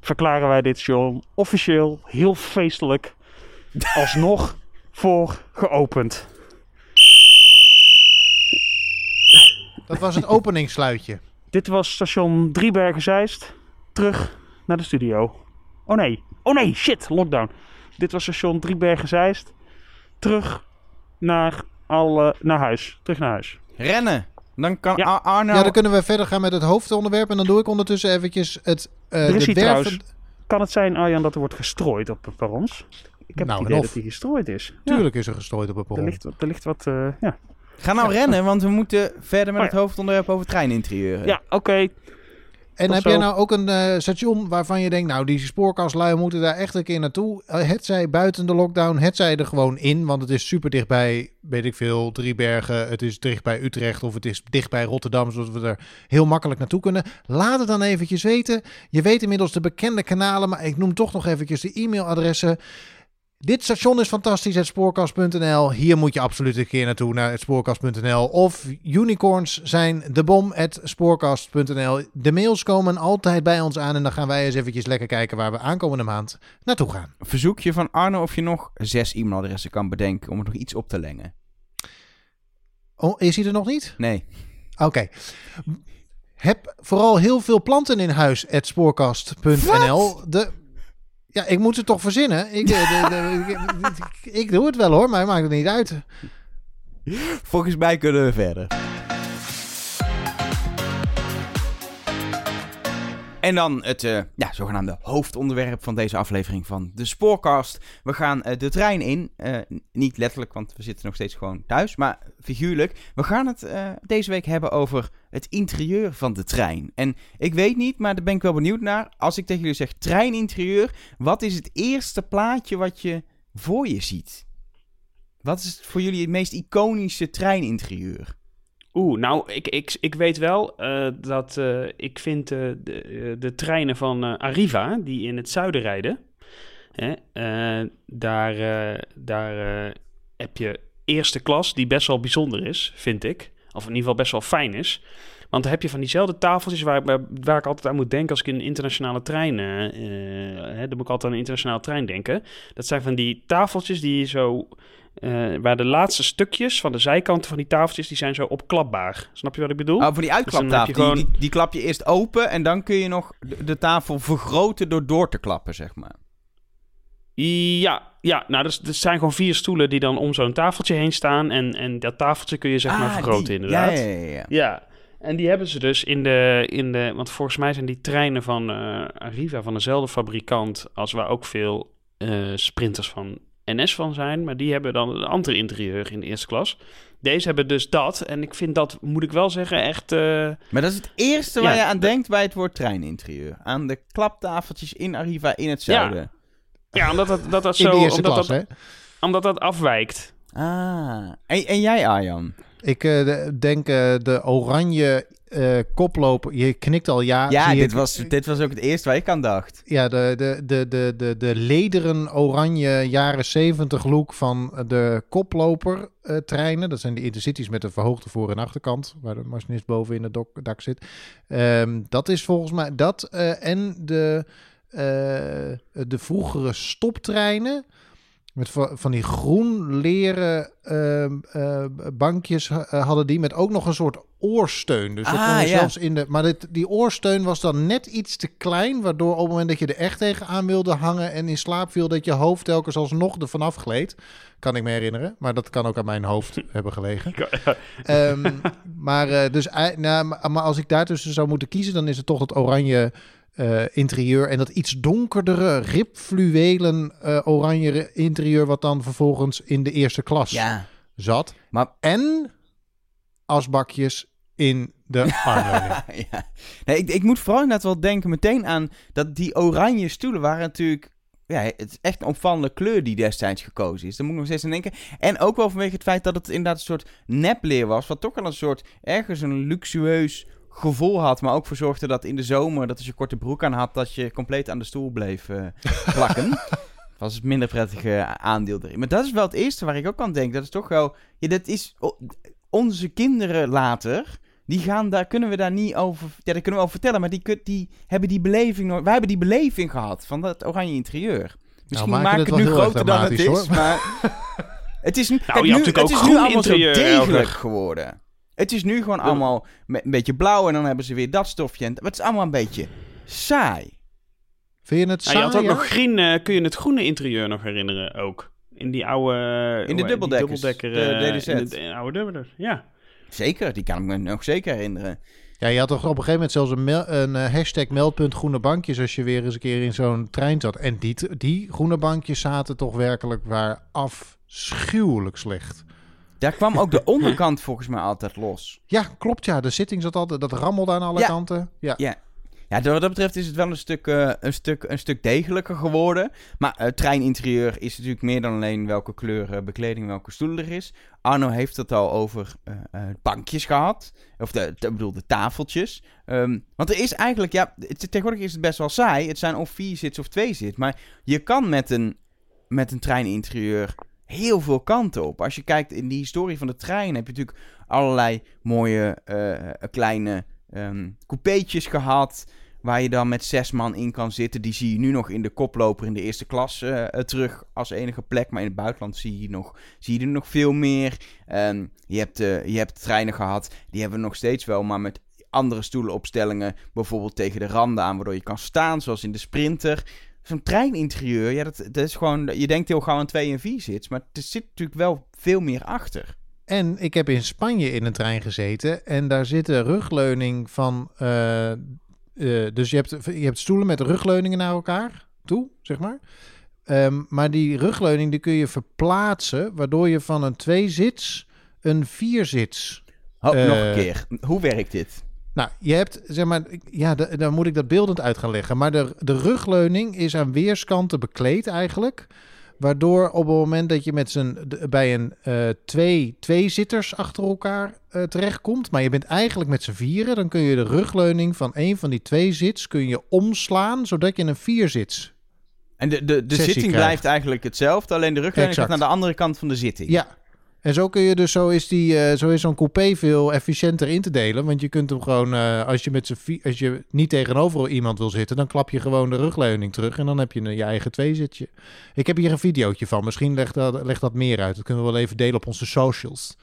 S1: verklaren wij dit station officieel, heel feestelijk, alsnog voor geopend.
S3: Dat was het openingssluitje.
S1: Dit was station Driebergen-Zeist, terug naar de studio. Oh nee, oh nee, shit, lockdown. Dit was station Driebergen-Zeist, terug naar, alle, naar huis, terug naar huis.
S2: Rennen. Dan kan
S1: Ja.
S2: Ar- Arno...
S3: Ja, dan kunnen we verder gaan met het hoofdonderwerp. En dan doe ik ondertussen eventjes het...
S1: is
S3: de
S1: hier
S3: werven-
S1: trouwens- Kan het zijn, Arjan, dat er wordt gestrooid op de perrons? Ik heb
S3: Nou,
S1: het idee dat hij gestrooid is. Ja.
S3: Tuurlijk is er gestrooid op een
S1: Er
S3: perron.
S1: ligt, wat- er ligt wat, eh, ja.
S2: Ga nou rennen, want we moeten verder met
S1: Oh
S2: het hoofdonderwerp over treininterieuren.
S1: Ja, oké.
S3: En
S1: Tot
S3: heb
S1: zo.
S3: jij nou ook een eh, station waarvan je denkt, nou, die spoorkastlui moeten daar echt een keer naartoe. Eh, Het zij buiten de lockdown, het zij er gewoon in, want het is super dichtbij, weet ik veel, Driebergen, het is dicht bij Utrecht of het is dicht bij Rotterdam, zodat we er heel makkelijk naartoe kunnen. Laat het dan eventjes weten. Je weet inmiddels de bekende kanalen, maar ik noem toch nog eventjes de e-mailadressen. Dit station is fantastisch, het spoorkast.nl. Hier moet je absoluut een keer naartoe, naar het spoorkast.nl. Of unicorns zijn de bom, het spoorkast.nl. De mails komen altijd bij ons aan en dan gaan wij eens eventjes lekker kijken waar we aankomende maand naartoe gaan.
S2: Verzoekje van Arno of je nog zes e-mailadressen kan bedenken om er nog iets op te lengen.
S3: Oh, is hij er nog niet?
S2: Nee.
S3: Oké. Heb vooral heel veel planten in huis, het spoorkast.nl. De... Ja, ik moet het toch verzinnen. Ik, eh, de- de- ik, ik doe het wel hoor, maar maakt het niet uit.
S2: Volgens mij kunnen we verder. En dan het uh, ja, zogenaamde hoofdonderwerp van deze aflevering van de Spoorcast. We gaan uh, de trein in. Uh, niet letterlijk, want we zitten nog steeds gewoon thuis, maar figuurlijk. We gaan het deze week hebben over het interieur van de trein. En ik weet niet, maar daar ben ik wel benieuwd naar. Als ik tegen jullie zeg treininterieur, wat is het eerste plaatje wat je voor je ziet? Wat is voor jullie het meest iconische treininterieur?
S1: Oeh, nou, ik, ik, ik weet wel uh, dat uh, ik vind uh, de, de treinen van Arriva, die in het zuiden rijden, hè, daar, daar heb je eerste klas, die best wel bijzonder is, vind ik. Of in ieder geval best wel fijn is. Want dan heb je van diezelfde tafeltjes waar, waar, ik altijd aan moet denken als ik in een internationale trein... hè, dan moet ik altijd aan een internationale trein denken. Dat zijn van die tafeltjes die zo uh, waar de laatste stukjes van de zijkanten van die tafeltjes, die zijn zo opklapbaar. Snap je wat ik bedoel?
S2: Oh, voor die uitklaptafel. Dus gewoon... die, die, klap je eerst open en dan kun je nog de, tafel vergroten door door te klappen, zeg maar.
S1: Ja, ja nou, dus, er zijn gewoon vier stoelen die dan om zo'n tafeltje heen staan. En, en dat tafeltje kun je zeg maar ah, vergroten, inderdaad.
S2: Ja, ja, ja,
S1: ja. En die hebben ze dus in de, in de... Want volgens mij zijn die treinen van uh, Arriva van dezelfde fabrikant... als waar ook veel uh, sprinters van NS van zijn, maar die hebben dan een ander interieur in de eerste klas. Deze hebben dus dat. En ik vind dat, moet ik wel zeggen, echt... Uh...
S2: Maar dat is het eerste waar je aan denkt bij het woord treininterieur. Aan de klaptafeltjes in Arriva in het zuiden.
S1: Ja, ja omdat dat, dat, dat zo... omdat klas, dat, hè? Omdat dat afwijkt.
S2: Ah. En, en jij, Arjan?
S3: Ik uh, denk uh, de oranje uh, koploper. Je knikt al ja.
S2: Ja, dit, was, dit was ook het eerste waar ik aan dacht.
S3: Ja, de, de, de, de, de, de lederen oranje jaren 70 look van de koploper uh, treinen. Dat zijn de intercities met een verhoogde voor- en achterkant. Waar de machinist boven in het dok, dak zit. Um, dat is volgens mij dat. Uh, en de, de vroegere stoptreinen. Met van die groen leren uh, bankjes hadden die. Met ook nog een soort oorsteun. Dus dat ah, kon je zelfs in de. Maar dit, die oorsteun was dan net iets te klein. Waardoor op het moment dat je er echt tegenaan wilde hangen en in slaap viel, dat je hoofd telkens alsnog er vanaf gleed. Kan ik me herinneren. Maar dat kan ook aan mijn hoofd hebben gelegen. um, maar, uh, dus, nou, maar als ik daartussen zou moeten kiezen, dan is het toch het oranje uh, interieur. En dat iets donkerdere, ribfluwelen uh, oranje interieur, wat dan vervolgens in de eerste klas
S2: ja.
S3: zat. Maar... En asbakjes in de armleuning.
S2: ja. nee, ik, ik moet vooral inderdaad wel denken meteen aan dat die oranje stoelen waren natuurlijk... Ja, het is echt een opvallende kleur die destijds gekozen is. Daar moet ik nog steeds aan denken. En ook wel vanwege het feit dat het inderdaad een soort nepleer was. Wat toch wel een soort, ergens een luxueus gevoel had, maar ook voor zorgde dat in de zomer, dat als je korte broek aan had, dat je compleet aan de stoel bleef uh, plakken. was het minder prettige aandeel erin. Maar dat is wel het eerste waar ik ook aan denk. Dat is toch wel, ja, dat is onze kinderen later. Die gaan daar, kunnen we daar niet over, ja, daar kunnen we over vertellen, maar die, die hebben die beleving, wij hebben die beleving gehad van dat oranje interieur. Misschien nou, maak het, het nu groter dan het is, hoor. maar het is nu, nou, nu, het is nu allemaal zo degelijk geworden. Het is nu gewoon allemaal met een beetje blauw en dan hebben ze weer dat stofje. En het is allemaal een beetje saai.
S3: Vind je het saai?
S1: Nou, je had ook nog groen, uh, kun je het groene interieur nog herinneren ook? In die oude...
S2: In de dubbeldekkers.
S1: Dubbeldekker, de DDZ. In de, oude dubbeldekker, ja.
S2: Zeker, die kan ik me nog zeker herinneren.
S3: Ja, je had toch op een gegeven moment zelfs een, een hashtag meldpunt groene bankjes als je weer eens een keer in zo'n trein zat. En die, die groene bankjes zaten toch werkelijk waar afschuwelijk slecht.
S2: Daar kwam ook de onderkant volgens mij altijd los.
S3: Ja, klopt ja. De zitting zat altijd, dat rammelde aan alle kanten. Ja.
S2: ja. Ja, wat dat betreft is het wel een stuk, uh, een stuk, een stuk degelijker geworden. Maar het uh, treininterieur is natuurlijk meer dan alleen welke kleur uh, bekleding, welke stoel er is. Arno heeft het al over eh, bankjes gehad. Of de, de, bedoel, de tafeltjes. Um, want er is eigenlijk, ja, het, tegenwoordig is het best wel saai. Het zijn of vier zits of twee zits. Maar je kan met een, met een treininterieur heel veel kanten op. Als je kijkt in die historie van de trein, heb je natuurlijk allerlei mooie uh, kleine um, coupeetjes gehad. Waar je dan met zes man in kan zitten. Die zie je nu nog in de koploper in de eerste klas uh, terug als enige plek. Maar in het buitenland zie je, nog, zie je er nog veel meer. Um, je, hebt, je hebt treinen gehad. Die hebben we nog steeds wel. Maar met andere stoelenopstellingen. Bijvoorbeeld tegen de randen aan. Waardoor je kan staan. Zoals in de sprinter zo'n treininterieur, ja, dat, dat is gewoon, je denkt heel gauw aan 2 en 4 zit, maar er zit natuurlijk wel veel meer achter.
S3: En ik heb in Spanje in een trein gezeten en daar zit de rugleuning van uh, eh, dus je hebt, je hebt stoelen met rugleuningen naar elkaar toe, zeg maar. Ehm, maar die rugleuning die kun je verplaatsen, waardoor je van een tweezits een vierzits.
S2: Oh, nog
S3: Eh,
S2: een keer. Hoe werkt dit?
S3: Nou, je hebt, zeg maar, ja, da- dan moet ik dat beeldend uit gaan leggen. Maar de, de rugleuning is aan weerskanten bekleed eigenlijk. Waardoor op het moment dat je met z'n, bij een eh twee, twee zitters achter elkaar eh, terechtkomt, maar je bent eigenlijk met z'n vieren, dan kun je de rugleuning van een van die twee zits kun je omslaan, zodat je een vierzits.
S2: En de, de, de zitting
S3: krijgt.
S2: blijft eigenlijk hetzelfde, alleen de rugleuning gaat naar de andere kant van de zitting.
S3: Ja. En zo kun je dus, zo is, die, eh, zo is zo'n coupé veel efficiënter in te delen. Want je kunt hem gewoon, eh, als je met z'n als je niet tegenover iemand wil zitten, dan klap je gewoon de rugleuning terug. En dan heb je een, je eigen tweezitje. Ik heb hier een videootje van. Misschien legt dat, legt dat meer uit. Dat kunnen we wel even delen op onze socials.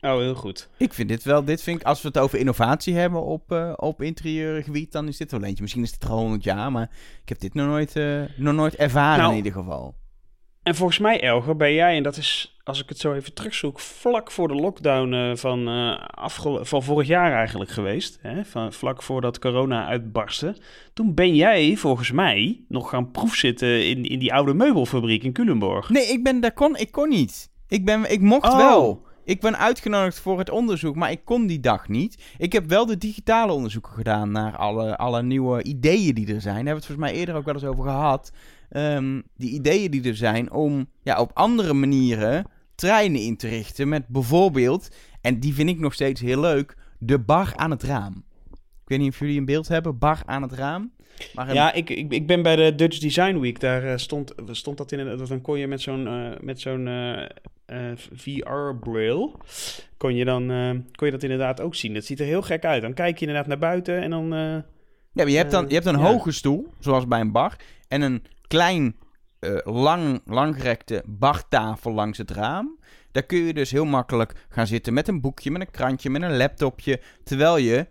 S1: Oh, heel goed.
S2: Ik vind dit wel, dit vind ik, als we het over innovatie hebben op, eh, op interieurgebied, dan is dit wel eentje. Misschien is het er al honderd jaar, maar ik heb dit nog nooit, eh, nog nooit ervaren
S1: Nou,
S2: in ieder geval.
S1: En volgens mij, Elger, ben jij, en dat is, als ik het zo even terugzoek, vlak voor de lockdown eh, van, eh, van vorig jaar eigenlijk geweest. Hè? Van, vlak voordat corona uitbarstte. Toen ben jij, volgens mij, nog gaan proefzitten in, in die oude meubelfabriek in Culemborg.
S2: Nee, ik ben daar kon, ik kon niet. Ik, ben, ik mocht
S1: Oh.
S2: wel. Ik ben uitgenodigd voor het onderzoek, maar ik kon die dag niet. Ik heb wel de digitale onderzoeken gedaan naar alle, alle nieuwe ideeën die er zijn. Daar hebben we het volgens mij eerder ook wel eens over gehad. Ehm, die ideeën die er zijn om ja, op andere manieren treinen in te richten. Met bijvoorbeeld, en die vind ik nog steeds heel leuk, de bar aan het raam. Ik weet niet of jullie een beeld hebben, bar aan het raam. Maar een-
S1: Ja, ik, ik, ik ben bij de Dutch Design Week. Daar eh, stond, stond dat in. een- Dan kon je met zo'n eh, met zo'n eh, VR-bril. Kon, je dan, kon je dat inderdaad ook zien. Het ziet er heel gek uit. Dan kijk je inderdaad naar buiten en dan.
S2: Ja, maar je hebt dan je hebt een hoge stoel, zoals bij een bar, en een klein, eh, lang, langgerekte bartafel langs het raam. Daar kun je dus heel makkelijk gaan zitten met een boekje, met een krantje, met een laptopje, terwijl je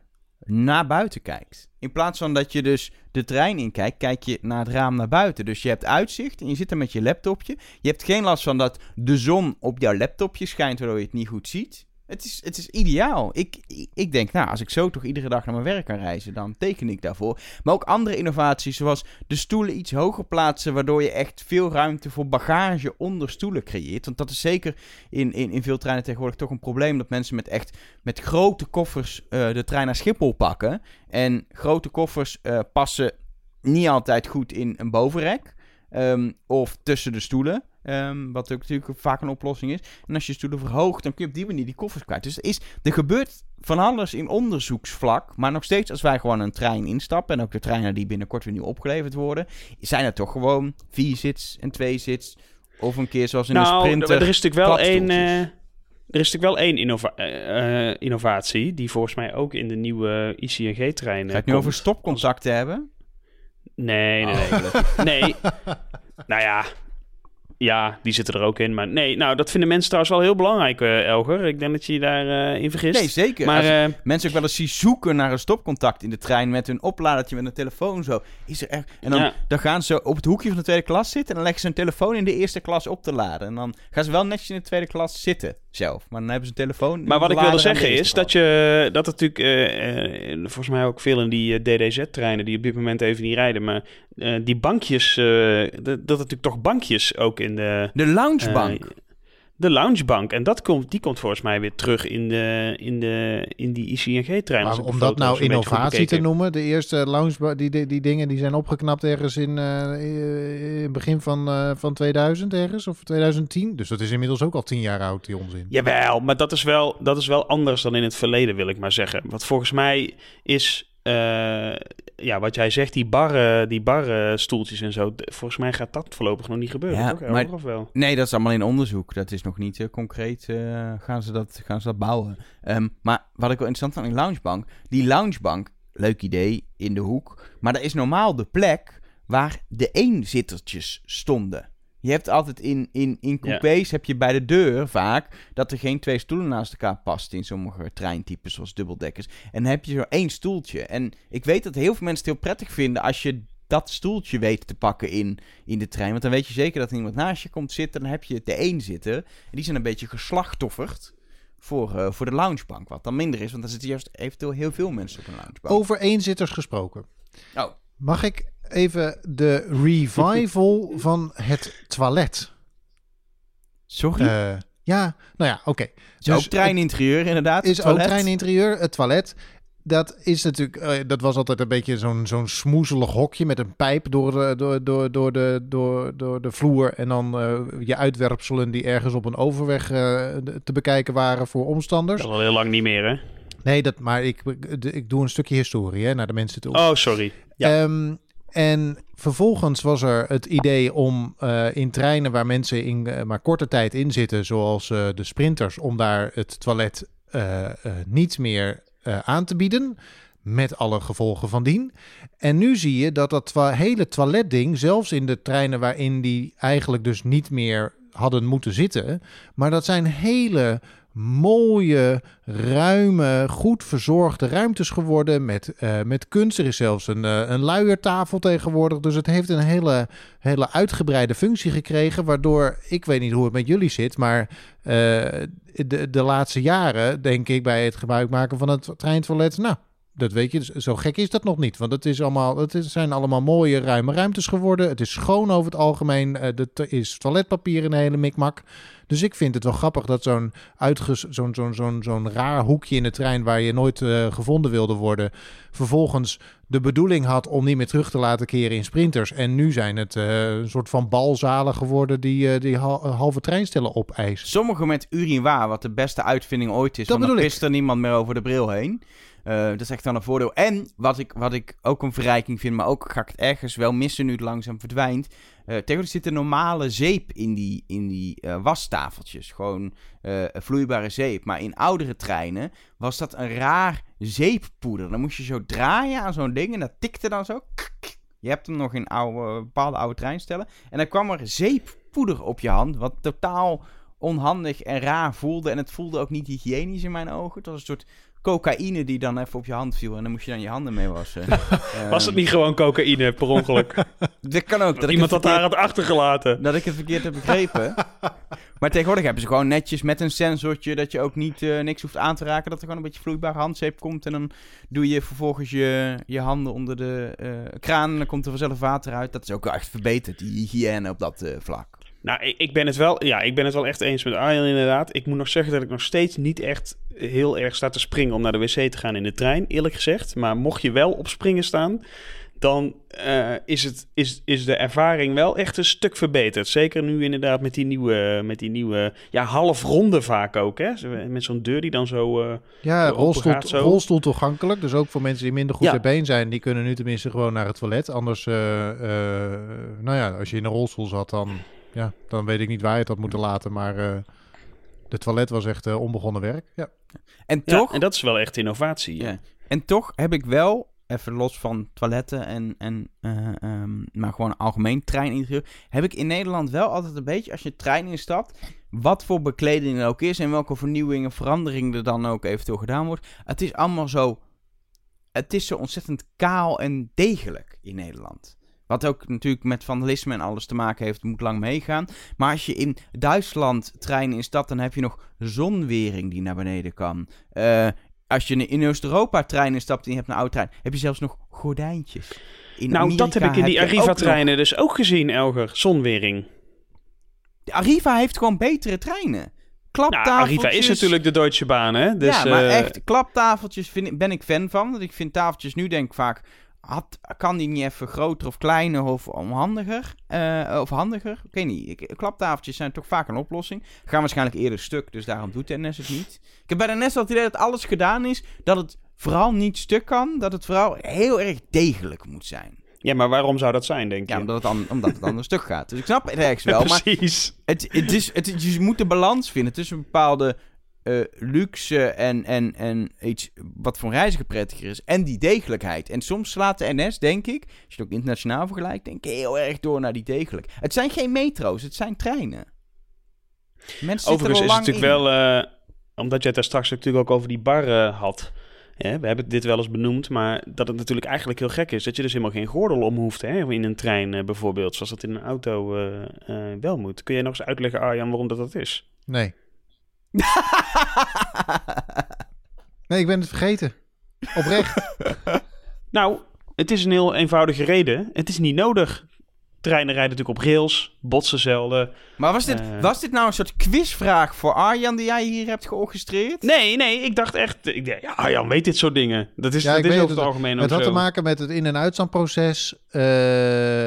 S2: naar buiten kijkt. In plaats van dat je dus de trein in kijkt, kijk je naar het raam naar buiten. Dus je hebt uitzicht en je zit er met je laptopje. Je hebt geen last van dat de zon op jouw laptopje schijnt, waardoor je het niet goed ziet. Het is, het is ideaal. Ik, ik- denk, nou, als ik zo toch iedere dag naar mijn werk kan reizen, dan teken ik daarvoor. Maar ook andere innovaties, zoals de stoelen iets hoger plaatsen, waardoor je echt veel ruimte voor bagage onder stoelen creëert. Want dat is zeker in, in, in veel treinen tegenwoordig toch een probleem, dat mensen met echt met grote koffers eh, de trein naar Schiphol pakken. En grote koffers eh, passen niet altijd goed in een bovenrek. ehm, of tussen de stoelen. Ehm, wat ook natuurlijk vaak een oplossing is. En als je stoelen verhoogt, dan kun je op die manier die koffers kwijt. Dus er, is, er gebeurt van alles in onderzoeksvlak. Maar nog steeds, als wij gewoon een trein instappen. En ook de treinen die binnenkort weer nieuw opgeleverd worden. Zijn er toch gewoon vier zits en twee zits. Of een keer zoals in een
S1: nou,
S2: sprinter.
S1: er is natuurlijk wel één. eh, er is natuurlijk wel één innova- eh, innovatie. Die volgens mij ook in de nieuwe ICNG-treinen.
S2: Ga je het nu over stopcontacten hebben?
S1: Nee, nee, nee.
S2: Oh.
S1: Nee. nou ja. Ja, die zitten er ook in. Maar nee, nou, dat vinden mensen trouwens wel heel belangrijk, eh, Elger. Ik denk dat je je daarin in vergist.
S2: Nee, zeker.
S1: maar eh,
S2: mensen ook wel eens zien zoeken naar een stopcontact in de trein met hun opladertje met een telefoon zo. Is er echt... En dan,
S1: Ja.
S2: dan gaan ze op het hoekje van de tweede klas zitten en dan leggen ze hun telefoon in de eerste klas op te laden. En dan gaan ze wel netjes in de tweede klas zitten zelf. Maar dan hebben ze een telefoon.
S1: Maar wat ik wilde zeggen is dat je dat natuurlijk eh, eh, volgens mij ook veel in die eh, DDZ-treinen die op dit moment even niet rijden, maar eh, die bankjes, eh, dat, dat er natuurlijk toch bankjes ook in de
S2: De loungebank.
S1: eh, de loungebank en dat komt, die komt volgens mij weer terug in de in de in die ICNG-trein.
S3: Maar om dat nou innovatie te noemen, de eerste lounge, die, die, die dingen die zijn opgeknapt ergens in eh, in het begin van, eh, van 2000 ergens, of 2010. Dus dat is inmiddels ook al tien jaar oud, die onzin.
S1: Jawel, maar dat is, wel, dat is wel anders dan in het verleden, wil ik maar zeggen. Want volgens mij is, eh, ja, wat jij zegt, die barren, die barrenstoeltjes en zo, volgens mij gaat dat voorlopig nog niet gebeuren,
S2: Ja,
S1: toch?
S2: maar-.
S1: Of wel?
S2: Nee, dat is allemaal in onderzoek. Dat is nog niet eh, concreet. eh, gaan, ze dat, gaan ze dat bouwen? Ehm, maar wat ik wel interessant vond in loungebank. Die loungebank, leuk idee, in de hoek. Maar dat is normaal de plek waar de eenzittertjes stonden. Je hebt altijd in, in, in coupés, heb je bij de deur vaak, dat er geen twee stoelen naast elkaar past in sommige treintypes, zoals dubbeldekkers. En dan heb je zo één stoeltje. En ik weet dat heel veel mensen het heel prettig vinden als je dat stoeltje weet te pakken in, in de trein. Want dan weet je zeker dat er iemand naast je komt zitten. Dan heb je de één zitten. En die zijn een beetje geslachtofferd. voor, eh, voor de loungebank. Wat dan minder is, want dan zitten juist eventueel heel veel mensen op een loungebank.
S3: Over eenzitters gesproken.
S2: Oh.
S3: Mag ik even de revival van het toilet?
S2: Sorry?
S3: Eh, ja, nou ja, oké.
S2: is ook treininterieur inderdaad.
S3: Is
S2: toilet.
S3: ook treininterieur, het toilet. Dat is natuurlijk, eh, dat was altijd een beetje zo'n zo'n smoezelig hokje met een pijp door de, door, door, door, de, door, door de vloer. En dan eh, je uitwerpselen die ergens op een overweg eh, te bekijken waren voor omstanders.
S1: Dat al heel lang niet meer, hè?
S3: Nee, dat, maar ik, ik doe een stukje historie hè, naar de mensen toe.
S1: Oh, sorry. Ja.
S3: Ehm, en vervolgens was er het idee om eh, in treinen waar mensen in eh, maar korte tijd in zitten, zoals eh, de sprinters, om daar het toilet niet meer aan te bieden. Met alle gevolgen van dien. En nu zie je dat dat twa- hele toiletding, zelfs in de treinen waarin die eigenlijk dus niet meer hadden moeten zitten. Maar dat zijn hele mooie, ruime, goed verzorgde ruimtes geworden met, eh, met kunst. Er is zelfs een, eh, een luiertafel tegenwoordig. Dus het heeft een hele, hele uitgebreide functie gekregen. Waardoor, ik weet niet hoe het met jullie zit, maar eh, de, de laatste jaren denk ik bij het gebruik maken van het treintoilet... Nou, dat weet je, dus zo gek is dat nog niet. Want het, is allemaal, het is- zijn allemaal mooie, ruime ruimtes geworden. Het is schoon over het algemeen. Eh, Er is toiletpapier in een hele mikmak. Dus ik vind het wel grappig dat zo'n zo'n zo'n zo'n zo'n raar hoekje in de trein... waar je nooit eh, gevonden wilde worden... vervolgens de bedoeling had om niet meer terug te laten keren in sprinters. En nu zijn het eh, een soort van balzalen geworden... die, die hal- halve treinstellen opeisen.
S2: Sommigen met urinoir, wat de beste uitvinding ooit is.
S3: Dat
S2: want dan pist er niemand meer over de bril heen. Eh, dat is echt dan een voordeel. En wat ik, wat ik ook een verrijking vind, maar ook ga ik het ergens wel missen nu het langzaam verdwijnt. Eh tegenwoordig zit een normale zeep in die, in die eh, wastafeltjes. Gewoon vloeibare zeep. Maar in oudere treinen was dat een raar zeeppoeder. Dan moest je zo draaien aan zo'n ding en dat tikte dan zo. Je hebt hem nog in oude, bepaalde oude treinstellen. En dan kwam er zeeppoeder op je hand, wat totaal onhandig en raar voelde. En het voelde ook niet hygiënisch in mijn ogen. Het was een soort cocaïne die dan even op je hand viel. En dan moest je dan je handen mee wassen.
S1: Was het niet gewoon cocaïne per ongeluk?
S2: Dat kan ook. Dat
S1: Iemand
S2: het
S1: daar had achtergelaten.
S2: dat ik het verkeerd heb begrepen. maar tegenwoordig hebben ze gewoon netjes met een sensortje... dat je ook niet eh, niks hoeft aan te raken. Dat er gewoon een beetje vloeibare handzeep komt. En dan doe je vervolgens je, je handen onder de eh, kraan... en dan komt er vanzelf water uit. Dat is ook echt verbeterd, die hygiëne op dat eh, vlak.
S1: Nou, ik, ik ben het wel, ja, ik ben het wel echt eens met Arjen inderdaad. Ik moet nog zeggen dat ik nog steeds niet echt heel erg sta te springen om naar de wc te gaan in de trein, eerlijk gezegd. Maar mocht je wel op springen staan, dan eh, is, het, is, is de ervaring wel echt een stuk verbeterd. Zeker nu inderdaad met die nieuwe, met die nieuwe ja, halfronde vaak ook, hè. Met zo'n deur die dan zo... eh,
S3: Ja, rolstoel,
S1: open gaat zo.
S3: rolstoel toegankelijk. Dus ook voor mensen die minder goed
S1: Ja.
S3: ter been zijn, die kunnen nu tenminste gewoon naar het toilet. Anders, eh, nou ja, als je in een rolstoel zat, dan, ja, dan weet ik niet waar je het had moeten laten. Maar eh de toilet was echt eh, onbegonnen werk. Ja.
S2: En
S1: ja,
S2: toch...
S1: en dat is wel echt innovatie.
S2: Ja. En toch heb ik wel, even los van toiletten en, en eh, ehm, maar gewoon algemeen treininterieur, heb ik in Nederland wel altijd een beetje, als je trein instapt, wat voor bekleding er ook is en welke vernieuwingen, veranderingen er dan ook eventueel gedaan wordt. Het is allemaal zo, het is zo ontzettend kaal en degelijk in Nederland. Wat ook natuurlijk met vandalisme en alles te maken heeft, moet lang meegaan. Maar als je in Duitsland treinen instapt, dan heb je nog zonwering die naar beneden kan. Eh, als je in Oost-Europa trein instapt en je hebt een oude trein, heb je zelfs nog gordijntjes. In
S1: nou, dat heb ik in die Arriva-treinen dus ook gezien, Elger. Zonwering.
S2: De Arriva heeft gewoon betere treinen.
S1: Nou,
S2: Klaptafeltjes.
S1: Arriva is natuurlijk de Deutsche Bahn, hè. Dus,
S2: ja, maar
S1: eh,
S2: echt, klaptafeltjes vind, ben ik fan van. Want ik vind tafeltjes nu denk ik vaak... Had, kan die niet even groter of kleiner of onhandiger? eh, of handiger? Ik weet niet. Ik, klaptafeltjes zijn toch vaak een oplossing. Gaan waarschijnlijk eerder stuk, dus daarom doet NS het niet. Ik heb bij de NS al het idee dat alles gedaan is... dat het vooral niet stuk kan. Dat het vooral heel erg degelijk moet zijn.
S1: Ja, maar waarom zou dat zijn, denk je?
S2: Ja, omdat het, omdat het anders stuk gaat. Dus ik snap het ergens wel. Maar
S1: Precies.
S2: het, het is, het, je moet de balans vinden tussen bepaalde eh, luxe en, en, en iets wat voor een reiziger prettiger is. En die degelijkheid. En soms slaat de NS, denk ik, als je het ook internationaal vergelijkt, denk ik heel erg door naar die degelijk. Het zijn geen metro's, het zijn treinen. Mensen
S1: Overigens
S2: zitten
S1: is
S2: er
S1: het natuurlijk
S2: in.
S1: wel, eh, omdat je het daar straks natuurlijk ook over die bar eh, had. Hè, we hebben dit wel eens benoemd, maar dat het natuurlijk eigenlijk heel gek is. Dat je dus helemaal geen gordel om hoeft hè, in een trein bijvoorbeeld. Zoals dat in een auto eh, eh, wel moet. Kun je nog eens uitleggen, Arjan, waarom dat dat is?
S3: Nee. Nee, ik ben het vergeten. Oprecht.
S1: Nou, het is een heel eenvoudige reden. Het is niet nodig. Treinen rijden natuurlijk op rails, botsen zelden.
S2: Maar was dit,
S1: Eh.
S2: was dit nou een soort quizvraag voor Arjan die jij hier hebt georchestreerd?
S1: Nee, nee, ik dacht echt... Ik dacht, ja, Jan weet dit soort dingen. Dat is,
S3: Ja,
S1: dat is
S3: weet
S1: over het
S3: het.
S1: algemeen ook
S3: Het had
S1: zo.
S3: te maken met het in- en uitstandproces. Eh,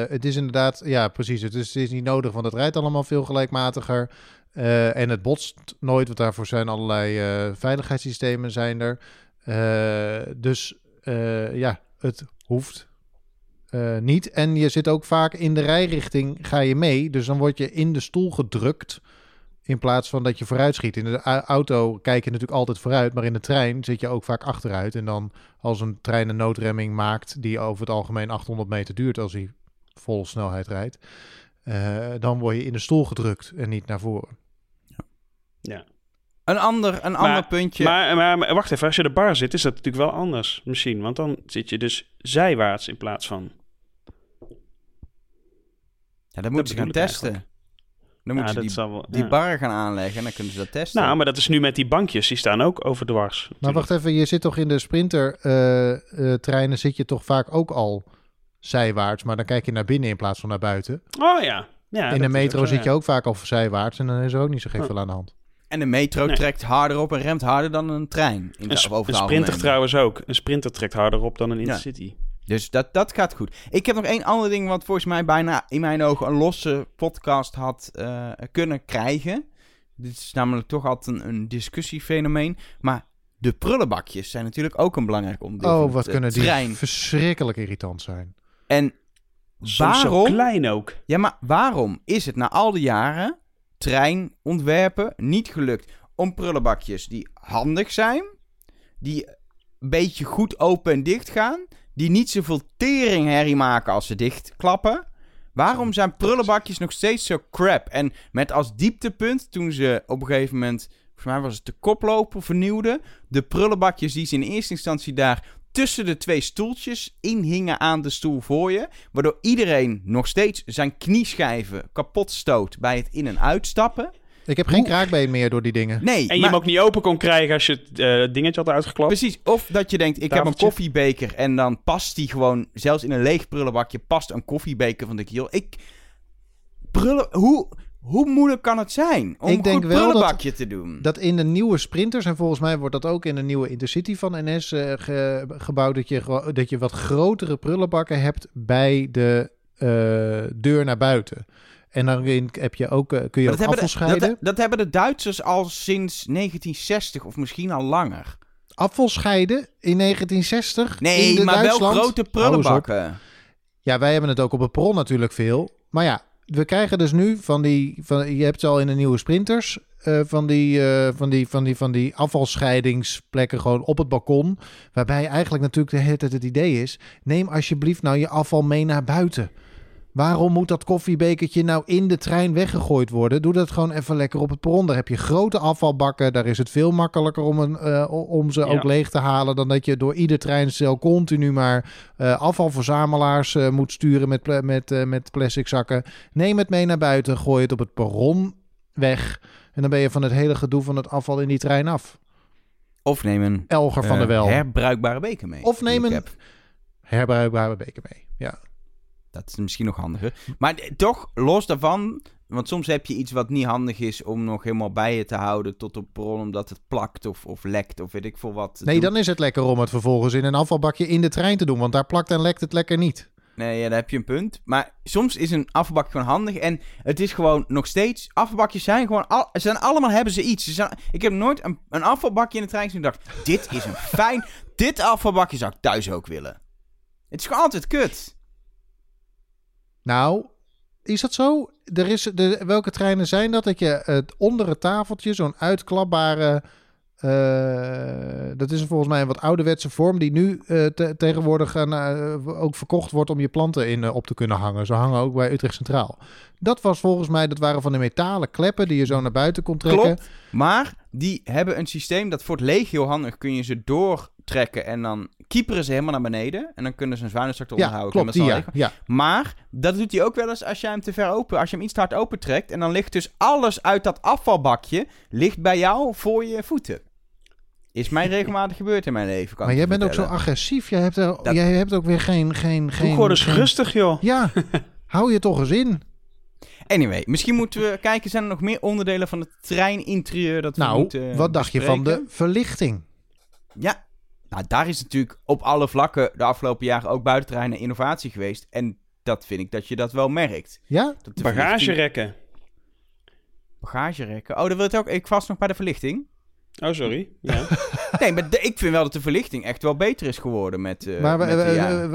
S3: het is inderdaad, ja, precies. Het is, het is niet nodig, want het rijdt allemaal veel gelijkmatiger. Eh, en het botst nooit, want daarvoor zijn allerlei eh, veiligheidssystemen zijn er. Eh, dus ja, het hoeft niet. En je zit ook vaak in de rijrichting, ga je mee. Dus dan word je in de stoel gedrukt. In plaats van dat je vooruit schiet. In de auto kijk je natuurlijk altijd vooruit. Maar in de trein zit je ook vaak achteruit. En dan als een trein een noodremming maakt. die over het algemeen 800 meter duurt. als hij vol snelheid rijdt. dan word je in de stoel gedrukt en niet naar voren.
S2: Een ander, een ander puntje.
S1: Maar, maar, maar wacht even, als je de bar zit, is dat natuurlijk wel anders misschien. Want dan zit je dus zijwaarts in plaats van...
S2: ja, dat moeten ze gaan testen.
S1: eigenlijk.
S2: Dan
S1: Ja,
S2: moeten ze
S1: dat
S2: die,
S1: wel,
S2: die
S1: ja.
S2: barren gaan aanleggen en dan kunnen ze dat testen.
S1: Nou, maar dat is nu met die bankjes, die staan ook overdwars.
S3: Maar wacht even, je zit toch in de sprintertreinen. zit je toch vaak ook al zijwaarts. Maar dan kijk je naar binnen in plaats van naar buiten.
S1: Oh ja. ja
S3: in de metro
S1: zo,
S3: zit je
S1: ja.
S3: ook vaak al zijwaarts. En dan is er ook niet zo gek
S1: Huh.
S3: veel aan de hand.
S2: En de metro
S1: Nee.
S2: trekt harder op en remt harder dan een trein. In
S1: Een,
S2: de,
S1: een
S2: het
S1: sprinter trouwens ook. Een sprinter trekt harder op dan een
S2: Ja.
S1: intercity.
S2: Dus dat, dat gaat goed. Ik heb nog één ander ding wat volgens mij bijna in mijn ogen een losse podcast had eh, kunnen krijgen. Dit is namelijk toch altijd een, een discussiefenomeen. Maar de prullenbakjes zijn natuurlijk ook een belangrijk onderdeel
S3: Oh,
S2: het,
S3: wat
S2: eh,
S3: kunnen die
S2: trein.
S3: verschrikkelijk irritant zijn.
S2: En
S1: Soms zo
S2: waarom?
S1: klein ook.
S2: Ja, maar waarom is het na al die jaren treinontwerpen niet gelukt om prullenbakjes die handig zijn, die een beetje goed open en dicht gaan, die niet zoveel teringherrie maken als ze dichtklappen? Waarom zijn prullenbakjes nog steeds zo crap? En met als dieptepunt, toen ze op een gegeven moment, volgens mij was het de koploper, vernieuwden, de prullenbakjes die ze in eerste instantie daar tussen de twee stoeltjes inhingen aan de stoel voor je. Waardoor iedereen nog steeds zijn knieschijven kapot stoot bij het in- en uitstappen.
S3: Ik heb geen kraakbeen meer door die dingen.
S2: Nee,
S1: En je
S2: maar-
S1: hem ook niet open kon krijgen als je het eh, dingetje had uitgeklapt.
S2: Precies, of dat je denkt, ik heb een koffiebeker en dan past die gewoon, zelfs in een leeg prullenbakje, past een koffiebeker van de kiel. Ik, prullen, hoe, hoe moeilijk kan het zijn om
S3: Ik denk
S2: een goed
S3: wel dat-
S2: prullenbakje te doen?
S3: Dat in de nieuwe sprinters, en volgens mij wordt dat ook in de nieuwe Intercity van NS eh, ge- gebouwd, dat je, dat je wat grotere prullenbakken hebt bij de eh, deur naar buiten. En dan heb je ook, eh, kun je
S2: Maar
S3: ook
S2: dat, de, dat, dat hebben de Duitsers al sinds 1960 of misschien al langer.
S3: Afval scheiden in 1960
S2: Nee,
S3: in
S2: maar
S3: Duitsland.
S2: wel grote prullenbakken.
S3: Ja, wij hebben het ook op het perron natuurlijk veel. Maar ja, we krijgen dus nu van die... Van, je hebt ze al in de nieuwe sprinters... eh, van, die, eh, van, die, van, die, van die afvalscheidingsplekken gewoon op het balkon. Waarbij eigenlijk natuurlijk de hele tijd het idee is... neem alsjeblieft nou je afval mee naar buiten. Waarom moet dat koffiebekertje nou in de trein weggegooid worden? Doe dat gewoon even lekker op het perron. Daar heb je grote afvalbakken. Daar is het veel makkelijker om, een, eh, om ze
S1: Ja.
S3: ook leeg te halen... dan dat je door ieder treinstel continu maar eh, afvalverzamelaars eh, moet sturen met, met, eh, met plastic zakken. Neem het mee naar buiten, gooi het op het perron weg. En dan ben je van het hele gedoe van het afval in die trein af.
S2: Of neem een
S3: Elger van der Wel.
S2: herbruikbare beker mee.
S3: Of neem
S2: ik
S3: een-
S2: heb.
S3: Herbruikbare beker mee. Ja.
S2: Dat is misschien nog handiger. Maar toch, los daarvan... Want soms heb je iets wat niet handig is om nog helemaal bij je te houden tot op bron, omdat het plakt of, of lekt of weet ik veel wat.
S3: Nee, dan is het lekker om het vervolgens in een afvalbakje in de trein te doen. Want daar plakt en lekt het lekker niet.
S2: Nee, ja, daar heb je een punt. Maar soms is een afvalbakje gewoon handig. En het is gewoon nog steeds... Afvalbakjes zijn gewoon... Al, ze zijn allemaal hebben ze iets. Ze zijn, ik heb nooit een, een afvalbakje in de trein gezien en dacht... Dit is een fijn... dit afvalbakje zou ik thuis ook willen. Het is gewoon altijd kut.
S3: Nou, is dat zo? Er is, de, welke treinen zijn dat? Dat je het onder het tafeltje, zo'n uitklapbare... eh, dat is volgens mij een wat ouderwetse vorm die nu eh, te- tegenwoordig eh, ook verkocht wordt om je planten in op te kunnen hangen. Ze hangen ook bij Utrecht Centraal. Dat was volgens mij, dat waren van de metalen kleppen die je zo naar buiten kon trekken.
S2: Maar die hebben een systeem dat voor het heel handig kun je ze doortrekken. En dan kieperen ze helemaal naar beneden. En dan kunnen ze een zwaluwzak
S3: Ja,
S2: onderhouden.
S3: klopt, die ja. ja.
S2: Maar dat doet hij ook wel eens als je hem te ver open, als je hem iets te hard opentrekt. En dan ligt dus alles uit dat afvalbakje, ligt bij jou voor je voeten. Is mij regelmatig gebeurd in mijn leven. Kan
S3: Maar jij bent ook zo agressief. Jij hebt, er,
S2: Dat-
S3: jij hebt ook weer geen... geen, geen
S1: Doe gewoon eens
S3: geen-
S1: rustig, joh.
S3: Ja, hou je toch eens in.
S2: Anyway, misschien moeten we kijken, zijn er nog meer onderdelen van het treininterieur dat we
S3: Nou,
S2: moeten
S3: wat dacht je van de verlichting?
S2: Ja, nou daar is natuurlijk op alle vlakken de afgelopen jaren ook buitenterreinen innovatie geweest. En dat vind ik dat je dat wel merkt.
S3: Ja?
S2: Dat de verlichting-
S1: Bagagerekken.
S2: Bagagerekken. Oh, dat wil het ook. Ik vast nog bij de verlichting.
S1: Oh, sorry. Ja.
S2: Nee, maar de- ik vind wel dat de verlichting echt wel beter is geworden met, eh
S3: maar
S2: met
S3: eh,
S2: de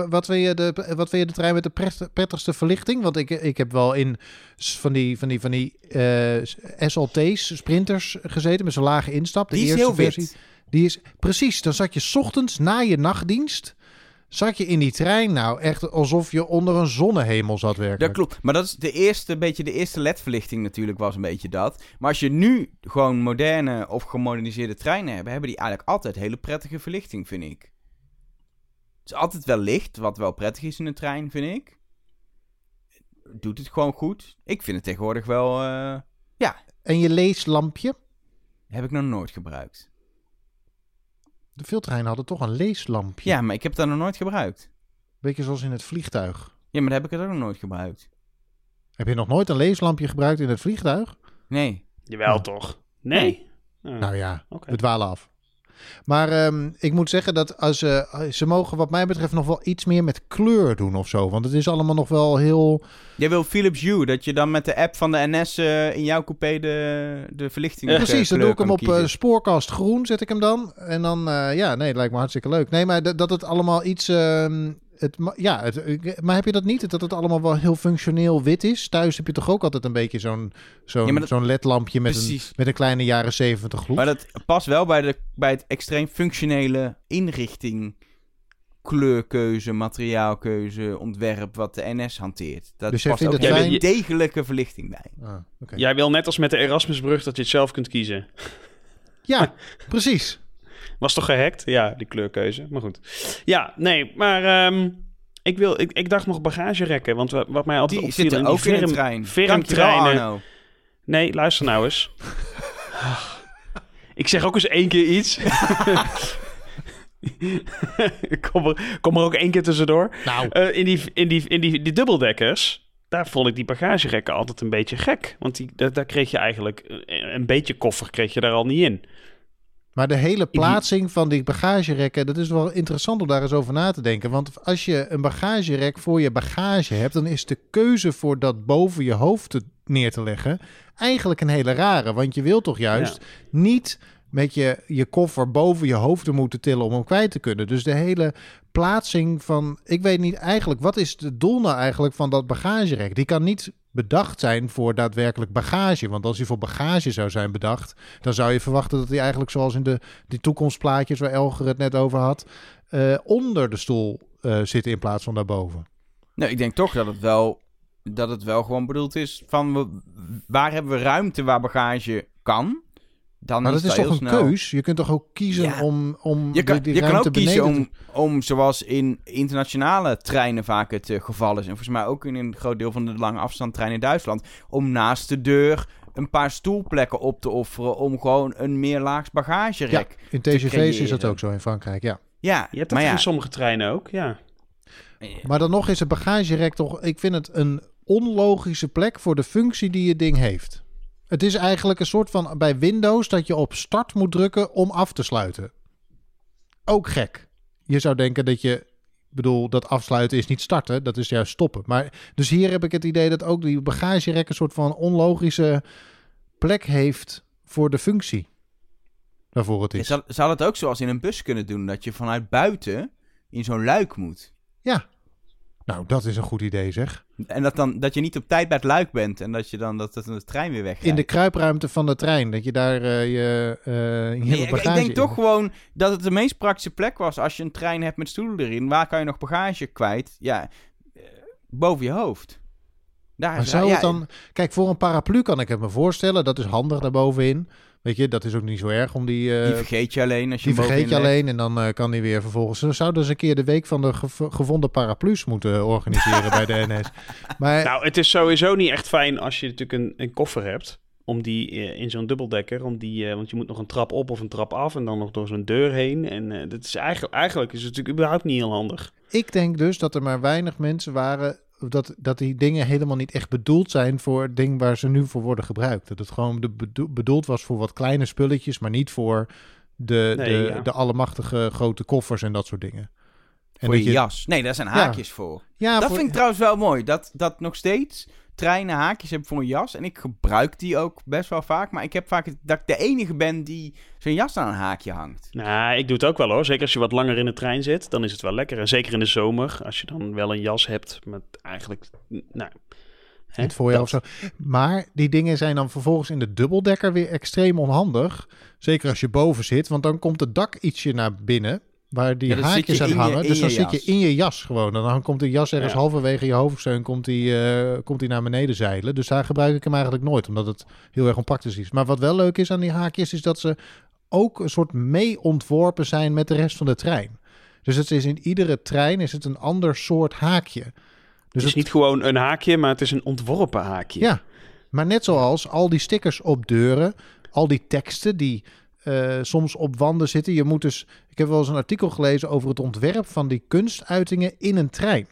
S3: eh, wat, vind je de, wat vind je de trein met de pret- prettigste verlichting? Want ik, ik heb wel in van die, van die, van die eh, SLT's, sprinters, gezeten met zo'n lage instap. De
S2: Die is
S3: eerste
S2: heel wit.
S3: Die is precies. Dan zat je 's ochtends na je nachtdienst. Zat je in die trein, nou echt alsof je onder een zonnehemel zat werken.
S2: Dat klopt. Maar dat is de eerste, beetje de eerste LED-verlichting natuurlijk was een beetje dat. Maar als je nu gewoon moderne of gemoderniseerde treinen hebt, hebben die eigenlijk altijd hele prettige verlichting, vind ik. Het is altijd wel licht, wat wel prettig is in een trein, vind ik. Doet het gewoon goed. Ik vind het tegenwoordig wel... eh,
S3: En je leeslampje.
S2: heb ik nog nooit gebruikt.
S3: De veel treinen hadden toch een leeslampje.
S2: Ja, maar ik heb dat nog nooit gebruikt.
S3: Beetje zoals in het vliegtuig.
S2: Ja, maar dan heb ik het ook nog nooit gebruikt.
S3: Heb je nog nooit een leeslampje gebruikt in het vliegtuig?
S2: Nee.
S1: Jawel, toch? Nee. Oh,
S3: Nou ja,
S1: Oké.
S3: we dwalen af. Maar ehm, ik moet zeggen dat als, ze ze mogen wat mij betreft nog wel iets meer met kleur doen of zo. Want het is allemaal nog wel heel...
S2: Jij wil Philips Hue, dat je dan met de app van de NS eh, in jouw coupé de, de verlichting
S1: Ja.
S2: eh,
S3: Precies, dan doe ik hem op eh, spoorkast groen, zet ik hem dan. En dan, eh, ja, nee, het lijkt me hartstikke leuk. Nee, maar dat, dat het allemaal iets... het, ja, het, maar heb je dat niet? Dat het allemaal wel heel functioneel wit is? Thuis heb je toch ook altijd een beetje zo'n zo'n
S2: Ja,
S3: zo'n ledlampje met een, met een kleine jaren zeventig gloed?
S2: Maar dat past wel bij, de, bij het extreem functionele inrichting, kleurkeuze, materiaalkeuze, ontwerp wat de NS hanteert. Dat
S3: Dus
S2: past ook een degelijke verlichting bij.
S3: Ah, oké.
S1: Jij wil net als met de Erasmusbrug dat je het zelf kunt kiezen.
S3: Ja, precies.
S1: Was toch gehackt? Ja, die kleurkeuze. Maar goed. Ja, nee, maar ehm, ik, wil, ik, ik dacht nog bagagerekken. Want wa- wat mij altijd
S2: Die
S1: opviel...
S2: zitten
S1: in die
S2: ook trein. Arno.
S1: Nee, luister nou eens. ik zeg ook eens één keer iets. Kom, er, kom er ook één keer tussendoor.
S3: Nou,
S1: Eh, in die, in die, in die, die dubbeldekkers, daar vond ik die bagagerekken altijd een beetje gek. Want die, daar, daar kreeg je eigenlijk een, een beetje koffer kreeg je daar al niet in.
S3: Maar de hele plaatsing van die bagagerekken, dat is wel interessant om daar eens over na te denken. Want als je een bagagerek voor je bagage hebt, dan is de keuze voor dat boven je hoofd te- neer te leggen eigenlijk een hele rare. Want je wil toch juist niet met je, je koffer boven je hoofd te moeten tillen om hem kwijt te kunnen. Dus de hele plaatsing van, ik weet niet eigenlijk, wat is het doel nou eigenlijk van dat bagagerek? Die kan niet bedacht zijn voor daadwerkelijk bagage. Want als hij voor bagage zou zijn bedacht, dan zou je verwachten dat hij eigenlijk zoals in de die toekomstplaatjes waar Elger het net over had, eh, onder de stoel eh, zit in plaats van daarboven.
S2: Nou, ik denk toch dat het wel, dat het wel gewoon bedoeld is van waar hebben we ruimte waar bagage kan. Dan
S3: Maar
S2: is
S3: dat is toch
S2: heel
S3: een
S2: snel.
S3: keus? Je kunt toch ook kiezen
S2: Ja.
S3: om, om
S2: Je kan,
S3: die, die
S2: je kan
S3: ruimte
S2: ook kiezen
S3: beneden
S2: om, om, zoals in internationale treinen vaak het eh, geval is, en volgens mij ook in een groot deel van de lange afstandtreinen in Duitsland, om naast de deur een paar stoelplekken op te offeren om gewoon een meerlaags bagagerek.
S3: te... In TGV's is dat ook zo in Frankrijk, ja.
S2: Ja,
S1: Je hebt dat
S2: maar ja,
S1: in sommige treinen ook, ja.
S3: Maar dan nog is het bagagerek toch... Ik vind het een onlogische plek voor de functie die je ding heeft. Het is eigenlijk een soort van bij Windows dat je op start moet drukken om af te sluiten. Ook gek. Je zou denken dat je... Ik bedoel, dat afsluiten is niet starten, dat is juist stoppen. Maar dus hier heb ik het idee dat ook die bagagerek een soort van onlogische plek heeft voor de functie. Waarvoor het is.
S2: zou, zou het ook zoals in een bus kunnen doen, dat je vanuit buiten in zo'n luik moet.
S3: Ja. Nou, dat is een goed idee zeg.
S2: En dat, dan, dat je niet op tijd bij het luik bent en dat je dan dat, dat de trein weer wegrijdt.
S3: In de kruipruimte van de trein, dat je daar eh, je, eh, je
S2: Nee, ik,
S3: bagage
S2: ik denk
S3: in-
S2: toch gewoon dat het de meest praktische plek was als je een trein hebt met stoelen erin. Waar kan je nog bagage kwijt? Ja, eh, boven je hoofd. Daar
S3: Maar zou
S2: ja,
S3: het dan... Kijk, voor een paraplu kan ik het me voorstellen. Dat is handig daarbovenin. Weet je, dat is ook niet zo erg om die... eh,
S2: die vergeet je alleen als je
S3: die
S2: hem
S3: vergeet je alleen en dan eh, kan hij weer vervolgens... Ze zouden eens een keer de week van de gev- gevonden paraplu's moeten organiseren bij de NS. Maar
S1: Nou, het is sowieso niet echt fijn als je natuurlijk een, een koffer hebt. Om die eh, in zo'n dubbeldekker, om die, eh, want je moet nog een trap op of een trap af en dan nog door zo'n deur heen. En eh, dat is eigenlijk, eigenlijk is het natuurlijk überhaupt niet heel handig.
S3: ik denk dus dat er maar weinig mensen waren... Dat, dat die dingen helemaal niet echt bedoeld zijn voor het ding waar ze nu voor worden gebruikt. Dat het gewoon de bedo- bedoeld was voor wat kleine spulletjes, maar niet voor de,
S1: Nee,
S3: de,
S1: ja.
S3: de allemachtige grote koffers en dat soort dingen. En
S2: Voor je jas. Nee, daar zijn haakjes voor.
S3: Ja,
S2: dat
S3: voor-
S2: vind ik trouwens wel mooi. Dat, dat nog steeds treinen haakjes hebben voor een jas. En ik gebruik die ook best wel vaak. Maar ik heb vaak het, dat ik de enige ben die zijn jas aan een haakje hangt.
S1: Nou, ik doe het ook wel hoor. Zeker als je wat langer in de trein zit, dan is het wel lekker. En zeker in de zomer, als je dan wel een jas hebt met eigenlijk, nou... hè,
S3: Niet voor jou
S1: dat.
S3: of zo. Maar die dingen zijn dan vervolgens in de dubbeldekker weer extreem onhandig. Zeker als je boven zit, want dan komt het dak ietsje naar binnen. Waar die
S2: Ja,
S3: haakjes
S2: je
S3: aan
S2: je-
S3: hangen. dus dan zit je in je jas gewoon. En dan komt de jas ergens
S1: Ja.
S3: halverwege je hoofdsteun komt die, eh, komt die naar beneden zeilen. Dus daar gebruik ik hem eigenlijk nooit, omdat het heel erg onpraktisch is. Maar wat wel leuk is aan die haakjes, is dat ze ook een soort mee ontworpen zijn met de rest van de trein. Dus het is in iedere trein is het een ander soort haakje. Dus
S1: Het is
S3: het-
S1: niet gewoon een haakje, maar het is een ontworpen haakje.
S3: ja, maar net zoals al die stickers op deuren, al die teksten die eh, soms op wanden zitten. Je moet dus, ik heb wel eens een artikel gelezen over het ontwerp van die kunstuitingen in een trein.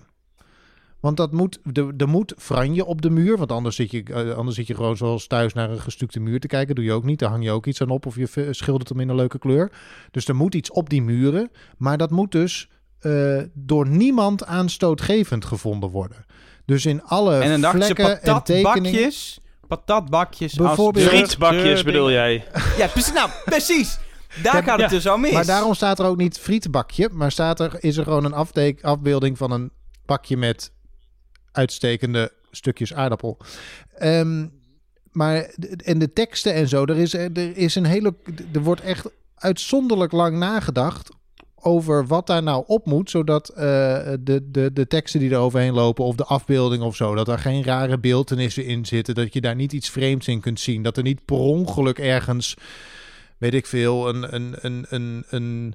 S3: Want dat moet, er, er moet franje op de muur, want anders zit, je, eh, anders zit je gewoon zoals thuis naar een gestukte muur te kijken. Doe je ook niet, daar hang je ook iets aan op of je schildert hem in een leuke kleur. Dus er moet iets op die muren, maar dat moet dus eh, door niemand aanstootgevend gevonden worden. Dus in alle
S2: en dan
S3: vlekken en tekeningen...
S2: patatbakjes.
S3: Bijvoorbeeld-
S2: als
S1: Frietbakjes bedoel jij?
S2: Ja, precies. Nou, precies. Daar
S3: Ja,
S2: gaat het
S1: ja.
S2: dus al mis.
S3: Maar daarom staat er ook niet frietbakje, maar staat er, is er gewoon een afde- afbeelding van een bakje met uitstekende stukjes aardappel. Ehm, maar en de teksten en zo, er is, er is een hele, er wordt echt uitzonderlijk lang nagedacht over wat daar nou op moet, zodat eh, de, de, de teksten die er overheen lopen of de afbeelding of zo, dat er geen rare beeldenissen in zitten, dat je daar niet iets vreemds in kunt zien, dat er niet per ongeluk ergens, weet ik veel, een, een, een, een, een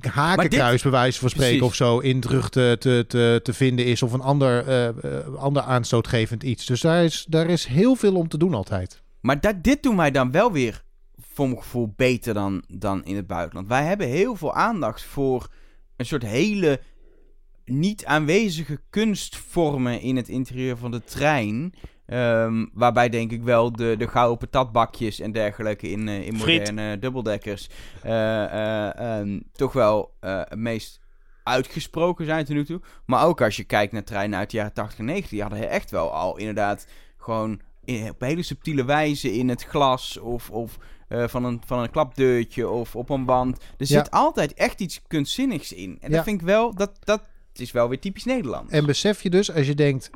S3: hakenkruis bij wijze van spreken
S2: Precies.
S3: of zo in terug te, te, te, te vinden is of een ander, eh, eh, ander aanstootgevend iets. Dus daar is, daar is heel veel om te doen altijd.
S2: Maar dat, dit doen wij dan wel weer, voor mijn gevoel, beter dan, dan in het buitenland. Wij hebben heel veel aandacht voor een soort hele niet aanwezige kunstvormen in het interieur van de trein. Ehm, waarbij denk ik wel de, de gouden patatbakjes en dergelijke in, eh, in
S1: Friet.
S2: moderne dubbeldekkers eh, eh, ehm, toch wel het meest uitgesproken zijn tot nu toe. Maar ook als je kijkt naar treinen uit de jaren 80 en 90, die hadden echt wel al inderdaad gewoon in, op hele subtiele wijze in het glas of, of eh, van, een, van een klapdeurtje of op een band. Er
S3: Ja.
S2: zit altijd echt iets kunstzinnigs in. En
S3: Ja.
S2: dat vind ik wel, dat, dat is wel weer typisch Nederlands.
S3: En besef je dus, als je denkt,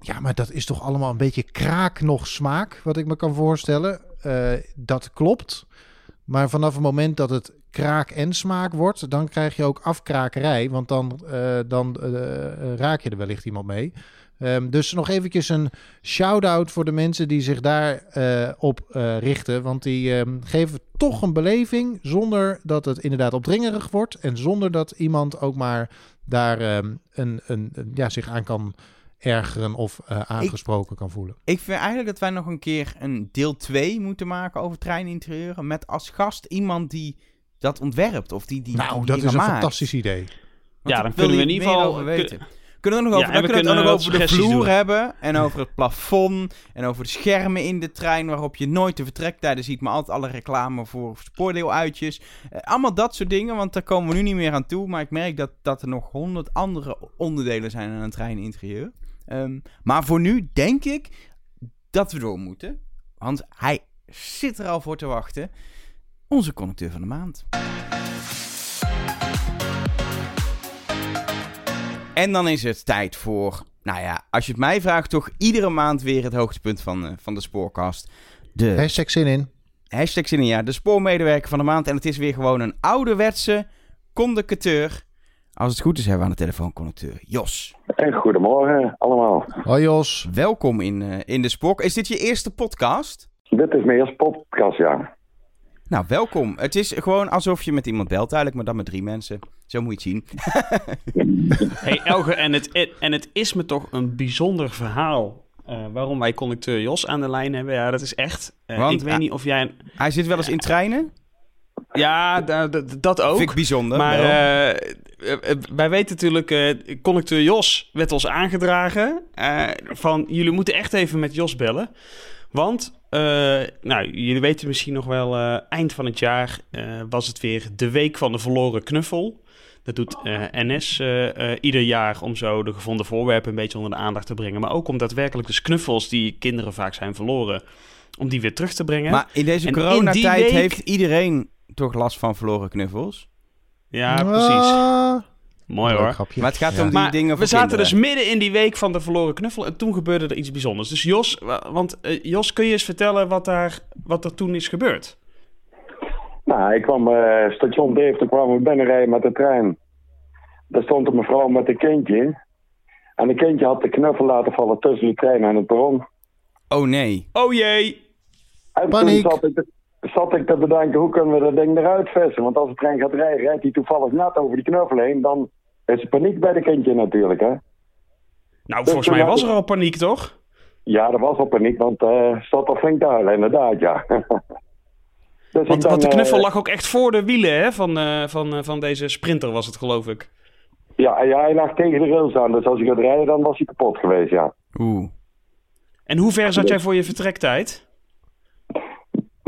S3: ja, maar dat is toch allemaal een beetje kraak nog smaak, wat ik me kan voorstellen. Eh, dat klopt. Maar vanaf het moment dat het kraak en smaak wordt, dan krijg je ook afkrakerij. Want dan, eh, dan raak je er wellicht iemand mee. Ehm, dus nog eventjes een shout-out voor de mensen die zich daar eh, op eh, richten. Want die ehm, geven toch een beleving zonder dat het inderdaad opdringerig wordt. En zonder dat iemand ook maar daar ehm, een, een, een- ja, zich aan kan ergeren of eh, aangesproken kan voelen.
S2: Ik vind eigenlijk dat wij nog een keer een deel 2 moeten maken over treininterieuren. Met als gast iemand die dat ontwerpt of die die
S3: nou,
S2: die
S3: dat is een
S2: maakt.
S3: fantastisch idee.
S2: Want
S1: Ja, dan kunnen we in ieder geval-
S2: over
S1: kun-
S2: weten. Kunnen we nog over, dan kunnen we het nog over de vloer
S1: doen.
S2: hebben. En over het plafond. En over de schermen in de trein. Waarop je nooit de vertrektijden ziet. Maar altijd alle reclame voor spoordeeluitjes. Eh, allemaal dat soort dingen. Want daar komen we nu niet meer aan toe. Maar ik merk dat, dat er nog honderd andere onderdelen zijn aan een treininterieur. Ehm, maar voor nu denk ik dat we door moeten. Want hij zit er al voor te wachten. Onze conducteur van de maand. En dan is het tijd voor, nou ja, als je het mij vraagt, toch iedere maand weer het hoogtepunt van, eh, van de spoorkast. De
S3: Hashtag zin in.
S2: hashtag zin in, ja, de spoormedewerker van de maand. En het is weer gewoon een ouderwetse conducteur. Als het goed is, hebben we aan de telefoon conducteur Jos.
S4: En goedemorgen allemaal.
S3: Hoi Jos.
S2: Welkom in, eh, in de spoor. Is dit je eerste podcast?
S4: Dit is mijn eerste podcast, ja.
S2: Nou, welkom. Het is gewoon alsof je met iemand belt eigenlijk, maar dan met drie mensen. Zo moet je het zien.
S1: Hey Elge, en het, en het is me toch een bijzonder verhaal uh, waarom wij conducteur Jos aan de lijn hebben. Ja, dat is echt... Uh,
S2: Want,
S1: ik weet niet of jij...
S2: Hij zit wel eens in treinen.
S1: Ja, da- da- dat ook.
S2: Vind ik bijzonder.
S1: Maar eh, eh, eh, wij weten natuurlijk, eh conducteur Jos werd ons aangedragen eh, van jullie moeten echt even met Jos bellen. Want, eh, nou, jullie weten misschien nog wel, eh, eind van het jaar eh, was het weer de week van de verloren knuffel. Dat doet eh, NS eh, eh, ieder jaar om zo de gevonden voorwerpen een beetje onder de aandacht te brengen. Maar ook om daadwerkelijk dus knuffels die kinderen vaak zijn verloren, om die weer terug te brengen.
S2: Maar in deze
S1: En
S2: coronatijd
S1: week-
S2: heeft iedereen toch last van verloren knuffels.
S1: ja, precies. Mooi hoor.
S3: grapje.
S2: Maar het gaat
S3: Ja.
S2: om die
S1: Maar
S2: dingen
S1: we zaten
S2: kinderen.
S1: dus midden in die week van de verloren knuffel en toen gebeurde er iets bijzonders. Dus Jos, wa- want eh, Jos, kun je eens vertellen wat, daar, wat er toen is gebeurd?
S4: Nou, ik kwam eh station Deventer, kwam ik binnenrijden met de trein. Daar stond een mevrouw met een kindje. En het kindje had de knuffel laten vallen tussen de trein en het perron.
S2: Oh nee.
S1: Oh jee!
S4: En
S3: Paniek.
S4: toen zat ik, te, zat ik te bedenken, hoe kunnen we dat ding eruit vissen? Want als de trein gaat rijden, rijdt hij toevallig net over die knuffel heen. Dan is er paniek bij de kindje natuurlijk, hè.
S1: Nou,
S4: Dus
S1: volgens mij was er al paniek, toch?
S4: Ja, er was al paniek, want eh zat al flink te huilen, inderdaad, ja. dus
S1: Want, de knuffel
S4: eh,
S1: lag ook echt voor de wielen hè, van, eh, van, eh, van deze sprinter, was het geloof ik.
S4: Ja, ja, hij lag tegen de rails aan, dus als hij gaat rijden, dan was hij kapot geweest, ja.
S2: Oeh.
S1: En hoe ver zat jij voor je vertrektijd?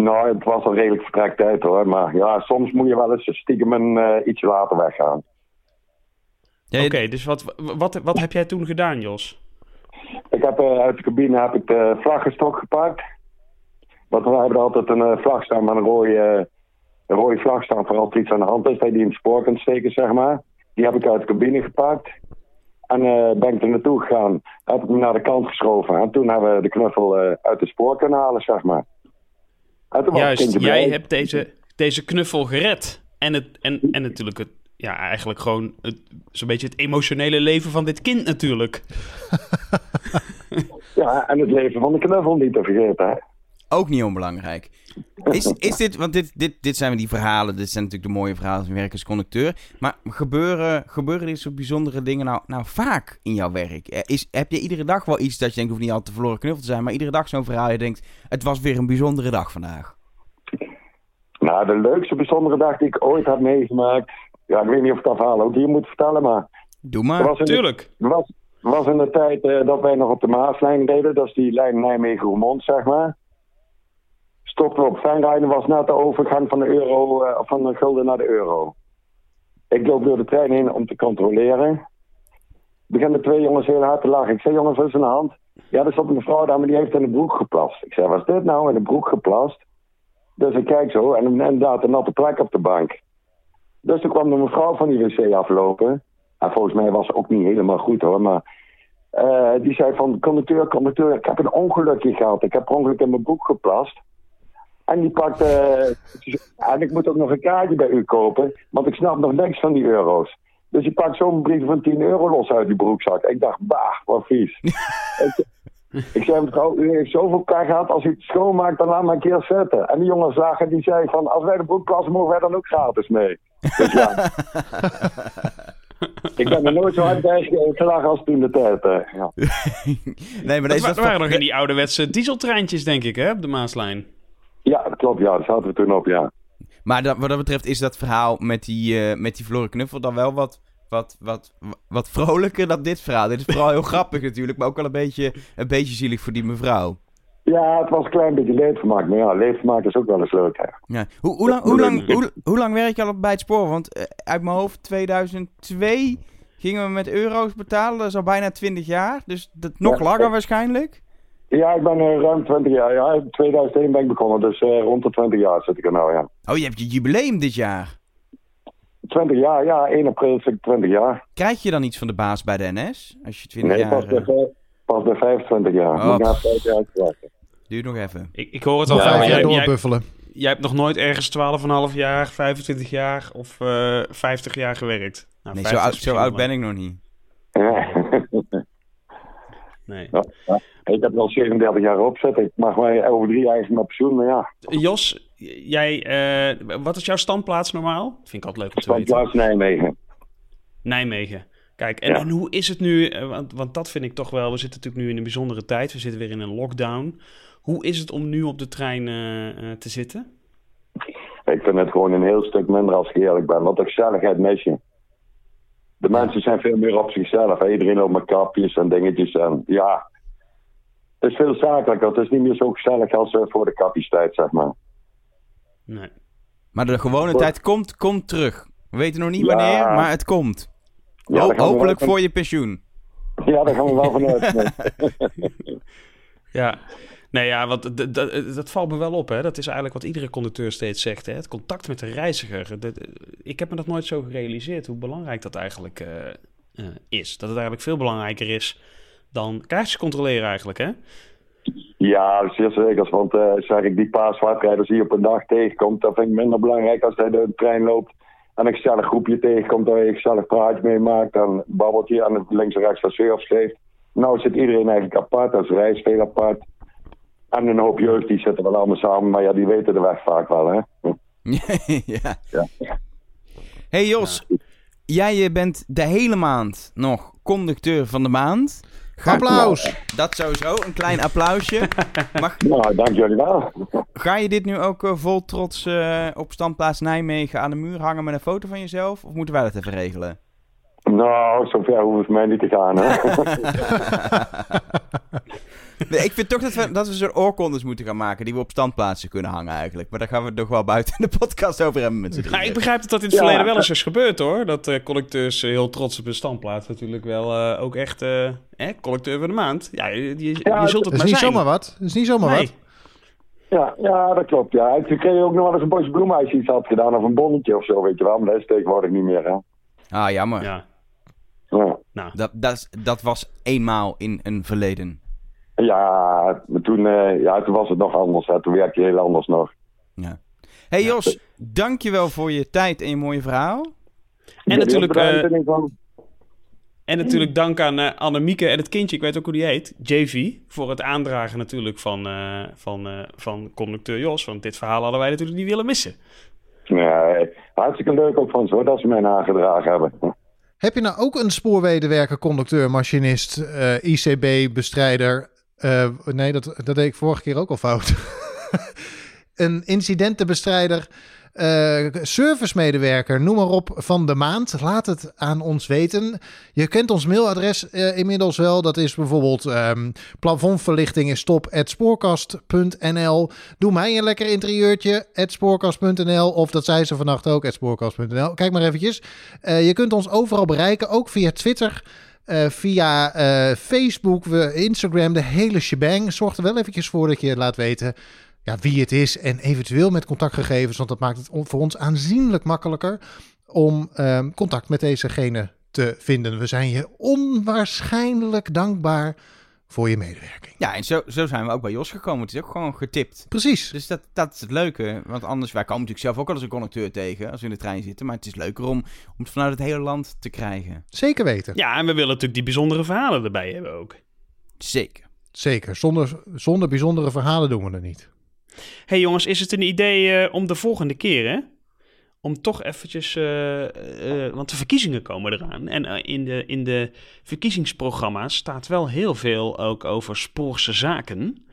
S4: Nou, het was al redelijk vertrektijd hoor, maar ja, soms moet je wel eens stiekem een, eh, iets later weggaan.
S2: Ja,
S1: Oké, dus wat, wat, wat heb jij toen gedaan, Jos?
S4: Ik heb eh, uit de cabine heb ik de vlaggenstok gepakt. Want we hebben altijd een eh, vlag staan met een rode, een rode vlag staan voor als er iets aan de hand is, dat je die in het spoor kunt steken, zeg maar. Die heb ik uit de cabine gepakt. En ben ik er naartoe gegaan. Heb ik hem naar de kant geschoven. En toen hebben we de knuffel eh, uit het spoor kunnen halen, zeg maar.
S1: Juist, jij hebt deze, deze knuffel gered. En, het, en, en natuurlijk het, ja, eigenlijk gewoon het, zo'n beetje het emotionele leven van dit kind natuurlijk.
S4: Ja, en het leven van de knuffel niet te vergeten, hè.
S2: Ook niet onbelangrijk. Is, is dit, want dit, dit, dit zijn die verhalen, dit zijn natuurlijk de mooie verhalen van werk als conducteur. Maar gebeuren, gebeuren dit soort bijzondere dingen nou, nou vaak in jouw werk? Eh, Is, heb je iedere dag wel iets dat je denkt, hoeft niet altijd te verloren knuffel te zijn, maar iedere dag zo'n verhaal je denkt, het was weer een bijzondere dag vandaag.
S4: Nou, de leukste bijzondere dag die ik ooit heb meegemaakt. Ja, ik weet niet of ik dat verhaal ook hier moet vertellen, maar.
S2: Doe maar.
S4: was in de,
S1: Tuurlijk.
S4: was, was in de tijd eh, dat wij nog op de Maaslijn reden. Dat is die lijn Nijmegen-Roermond, zeg maar. Stopten we op Fijnrijden, was net de overgang van de, euro, eh, van de gulden naar de euro. Ik loop door de trein heen om te controleren. Beginnen twee jongens heel hard te lachen. Ik zei, jongens, wat is aan de hand? Ja, er zat een mevrouw daar, maar die heeft in de broek geplast. Ik zei, wat is dit nou? In de broek geplast? Dus ik kijk zo en inderdaad een natte plek op de bank. Dus toen kwam de mevrouw van die wc aflopen. En volgens mij was ze ook niet helemaal goed hoor, maar... eh, die zei van, conducteur, conducteur, ik heb een ongelukje gehad. Ik heb per ongeluk in mijn broek geplast. En die pakte... eh, en ik moet ook nog een kaartje bij u kopen, want ik snap nog niks van die euro's. Dus die pakt zo'n brief van 10 euro los uit die broekzak. Ik dacht, bah, wat vies. ik, ik zei, mevrouw, u heeft zoveel pech gehad. Als u het schoonmaakt, dan laat maar een keer zetten. En die jongens lagen, die zei van, als wij de broek plassen, mogen wij dan ook gratis mee. Dus ja. ik ben er nooit zo hard bij gelachen als toen de tijd. eh, ja.
S2: nee, maar
S1: Dat,
S2: deze
S1: wa-
S2: was
S1: waren nog in die ouderwetse dieseltreintjes, denk ik, hè, op de Maaslijn.
S4: Ja, dat klopt. Ja, daar zaten we toen op, ja.
S2: Maar dat, wat dat betreft is dat verhaal met die, eh, met die verloren knuffel dan wel wat, wat, wat, wat vrolijker dan dit verhaal. Dit is vooral heel grappig natuurlijk, maar ook wel een beetje, een beetje zielig voor die mevrouw.
S4: Ja, het was een klein beetje leedvermaak. Maar ja, leedvermaak is ook wel eens leuk, hè.
S2: Ja. Hoe, hoe, lang, hoe, lang, hoe, hoe lang werk je al bij het spoor? Want eh, uit mijn hoofd 2002 gingen we met euro's betalen. Dat is al bijna 20 jaar. Dus dat nog
S4: Ja.
S2: langer waarschijnlijk.
S4: Ja, ik ben eh, ruim 20 jaar. Ja, in 2001 ben ik begonnen, dus eh, rond de 20 jaar zit ik er nou, ja.
S2: Oh, je hebt je jubileum dit jaar.
S4: 20 jaar, ja, 1 april zit ik 20 jaar.
S2: Krijg je dan iets van de baas bij de NS? Als je 20
S4: Nee,
S2: jaar...
S4: pas bij,
S2: eh,
S4: vijf- pas bij 25 jaar.
S2: Oh,
S4: Moet ik na
S2: pff.
S4: 5 jaar
S2: duurt nog even.
S1: Ik, ik hoor het al
S4: Ja,
S1: van
S3: Vijf jaar
S1: Jij, jij,
S3: doorbuffelen.
S1: jij hebt nog nooit ergens 12,5 jaar, 25 jaar of eh 50 jaar gewerkt. Nou,
S2: Nee, zo
S1: 50
S2: oud, zo oud ben ik nog niet.
S1: Nee.
S4: Ja, ja. Ik heb al 37 jaar opzet. Ik mag mij over drie jaar met pensioen, maar ja.
S1: Jos, jij, eh, wat is jouw standplaats normaal? Vind ik altijd leuk om te weten.
S4: Standplaats Nijmegen.
S1: Nijmegen. Kijk, en,
S4: Ja.
S1: en hoe is het nu? eh, Want, want dat vind ik toch wel. We zitten natuurlijk nu in een bijzondere tijd. We zitten weer in een lockdown. Hoe is het om nu op de trein eh, te zitten?
S4: Ik vind het gewoon een heel stuk minder als ik eerlijk ben. Want de gezelligheid mis je. De mensen zijn veel meer op zichzelf. hè. Iedereen loopt met kapjes en dingetjes. En ja, het is veel zakelijker. Het is niet meer zo gezellig als eh, voor de kapjestijd, zeg maar.
S1: Nee.
S2: Maar de gewone
S4: Voor-
S2: tijd komt, komt terug. We weten nog niet
S4: Ja.
S2: wanneer, maar het komt.
S4: Ja,
S2: Ho- hopelijk voor je pensioen.
S4: Ja, daar gaan we wel vanuit.
S1: Ja. Nee, ja, want d- dat valt me wel op. Hè. Dat is eigenlijk wat iedere conducteur steeds zegt. Hè. Het contact met de reiziger. Dat- ik heb me dat nooit zo gerealiseerd hoe belangrijk dat eigenlijk eh, eh, is. Dat het eigenlijk veel belangrijker is dan kaartjes controleren eigenlijk. Hè?
S4: Ja, zeer zeker. Want eh, zeg ik, die paar zwartrijders die op een dag tegenkomt, dat vind ik minder belangrijk als hij de trein loopt en een gezellig groepje tegenkomt, waar je een gezellig praatje mee maakt, dan babbelt je en het links en rechts wat surf geeft. Nou zit iedereen eigenlijk apart, als reis apart. En een hoop jeugd, die zitten wel allemaal samen, maar ja, die weten de weg vaak wel, hè.
S2: ja.
S4: Ja.
S2: Hey Jos, jij bent de hele maand nog conducteur van de maand. Ga-
S3: Applaus!
S2: Dat sowieso, een klein applausje. Mag,
S4: Nou, dank jullie wel.
S2: ga je dit nu ook eh, vol trots eh, op standplaats Nijmegen aan de muur hangen met een foto van jezelf? Of moeten wij dat even regelen?
S4: Nou, zover hoeft het mij niet te gaan, hè.
S2: Nee, ik vind toch dat we, dat we zo'n oorkondes moeten gaan maken die we op standplaatsen kunnen hangen eigenlijk. Maar daar gaan we het nog wel buiten de podcast over hebben met z'n
S1: Ja, ik begrijp dat dat in het
S4: Ja.
S1: verleden wel eens is gebeurd hoor. Dat eh collecteurs eh, heel trots op hun standplaats natuurlijk wel eh, ook echt eh, eh, collecteur van de maand. Ja, je, je,
S4: Ja,
S1: je zult het
S3: is
S1: maar
S3: niet
S1: zijn.
S3: zomaar wat. Dat is niet zomaar
S1: Nee.
S3: wat.
S4: Ja, ja, dat klopt, ja. Toen kreeg je ook nog wel eens een bosje bloemen als je iets had gedaan, of een bonnetje of zo, weet je wel. Maar dat is tegenwoordig niet meer, hè.
S2: Ah, jammer.
S1: Ja,
S4: Ja.
S1: nou.
S2: Dat, dat, is- dat was eenmaal in een verleden.
S4: Ja, maar toen, eh, ja, toen was het nog anders. Hè. Toen werkte je heel anders nog.
S2: Ja. Hey Jos, dankjewel voor je tijd en je mooie verhaal.
S1: En natuurlijk,
S4: Bedankt
S1: eh. En natuurlijk dank aan eh Annemieke en het kindje, ik weet ook hoe die heet, JV, voor het aandragen natuurlijk van, eh, van, eh, van conducteur Jos. Want dit verhaal hadden wij natuurlijk niet willen missen.
S4: Nee, hartstikke leuk ook van ze hoor, dat ze mij nagedragen hebben.
S3: Heb je nou ook een spoorwedewerker, conducteur, machinist, eh, ICB-bestrijder? Eh, nee, dat, dat deed ik vorige keer ook al fout. een incidentenbestrijder, eh servicemedewerker, noem maar op, van de maand. Laat het aan ons weten. Je kent ons mailadres eh, inmiddels wel. Dat is bijvoorbeeld ehm plafondverlichting is spoorkast.nl. Doe mij een lekker interieurtje spoorkast.nl of dat zei ze vannacht ook spoorkast.nl. Kijk maar eventjes. Je kunt ons overal bereiken, ook via Twitter. Eh, via eh, Facebook, we, Instagram, de hele shebang. Zorg er wel eventjes voor dat je laat weten ja, wie het is en eventueel met contactgegevens. Want dat maakt het voor ons aanzienlijk makkelijker om ehm, contact met dezegene te vinden. We zijn je onwaarschijnlijk dankbaar voor je medewerking.
S2: Ja, en zo, zo zijn we ook bij Jos gekomen. Het is ook gewoon getipt.
S3: Precies.
S2: Dus dat, dat is het leuke. Want anders, wij komen natuurlijk zelf ook al eens een conducteur tegen als we in de trein zitten. Maar het is leuker om, om het vanuit het hele land te krijgen.
S3: Zeker weten.
S1: Ja, en we willen natuurlijk die bijzondere verhalen erbij hebben ook.
S2: Zeker.
S3: Zeker. Zonder, zonder bijzondere verhalen doen we het niet.
S1: hey jongens, is het een idee eh, om de volgende keer, hè? Om toch eventjes, eh, eh, want de verkiezingen komen eraan. En eh, in, de, in de verkiezingsprogramma's staat wel heel veel ook over spoorse zaken.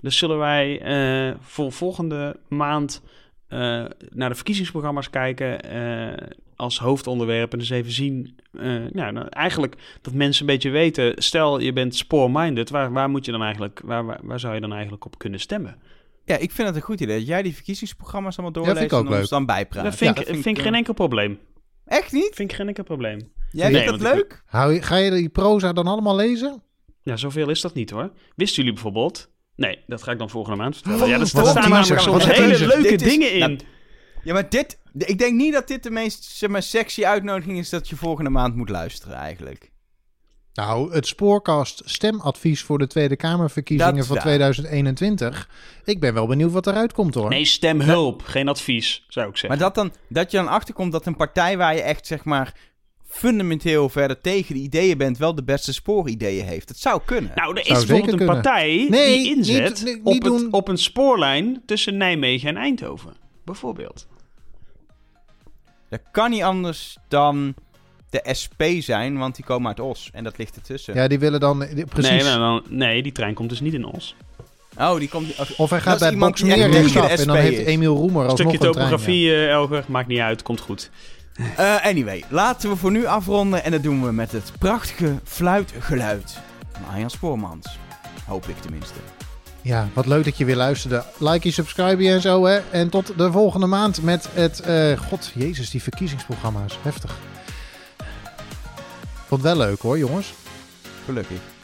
S1: Dus zullen wij eh, voor volgende maand eh, naar de verkiezingsprogramma's kijken eh, als hoofdonderwerp. En dus even zien, eh, ja, nou, eigenlijk dat mensen een beetje weten. Stel je bent spoor-minded, waar, waar moet je dan eigenlijk, waar, waar zou je dan eigenlijk op kunnen stemmen?
S2: Ja, ik vind het een goed idee dat jij die verkiezingsprogramma's allemaal
S3: Ja, vind
S2: doorleest
S3: ik ook
S2: en ons
S3: leuk.
S2: dan bijpraat.
S1: Dat vind,
S3: Ja,
S1: ik, vind ik geen
S2: eh,
S1: enkel probleem.
S2: Echt niet?
S1: Vind ik geen enkel probleem.
S2: Jij
S1: Nee,
S2: vindt dat
S1: ik-
S2: leuk?
S3: Hou je, ga je die proza dan allemaal lezen?
S1: Ja, zoveel is dat niet hoor. Wisten jullie bijvoorbeeld? Nee, dat ga ik dan volgende maand vertellen. Ja, er
S3: een
S1: staan namelijk soms hele
S3: teaser.
S1: leuke
S2: Dit is-
S1: dingen in.
S2: nou, Ja, maar dit... Ik denk niet dat dit de meest zeg maar, sexy uitnodiging is dat je volgende maand moet luisteren eigenlijk.
S3: Nou, het spoorkast stemadvies voor de Tweede Kamerverkiezingen
S2: Dat
S3: van
S2: waar.
S3: 2021. Ik ben wel benieuwd wat eruit komt hoor.
S1: Nee, stemhulp, geen advies, zou ik zeggen.
S2: Maar dat, dan, dat je dan achterkomt dat een partij waar je echt zeg maar fundamenteel verder tegen de ideeën bent, wel de beste spoorideeën heeft. Het zou kunnen.
S1: Nou, er is bijvoorbeeld een
S3: kunnen.
S1: partij
S3: Nee,
S1: die inzet
S3: niet- niet-
S1: op,
S3: niet
S1: het-
S3: doen.
S1: op een spoorlijn tussen Nijmegen en Eindhoven. Bijvoorbeeld.
S2: Dat kan niet anders dan de SP zijn, want die komen uit Os. En dat ligt ertussen.
S3: Ja, die willen dan... die- precies.
S1: Nee, maar dan, nee, die trein komt dus niet in Os.
S2: Oh, die komt...
S3: Of hij gaat bij Boxmeer rechtsaf en dan heeft
S2: is.
S3: Emiel Roemer alsnog
S1: Stukje
S3: een trein. ja.
S1: topografie, eh, Elger, maakt niet uit, komt goed.
S2: Eh, anyway, laten we voor nu afronden. En dat doen we met het prachtige fluitgeluid van Arjan Spoormans. Hoop ik tenminste.
S3: Ja, wat leuk dat je weer luisterde. Like je, subscribe je en zo, hè. En tot de volgende maand met het... eh, God, jezus, die verkiezingsprogramma's. Heftig. Vond het wel leuk, hoor, jongens.
S2: Gelukkig.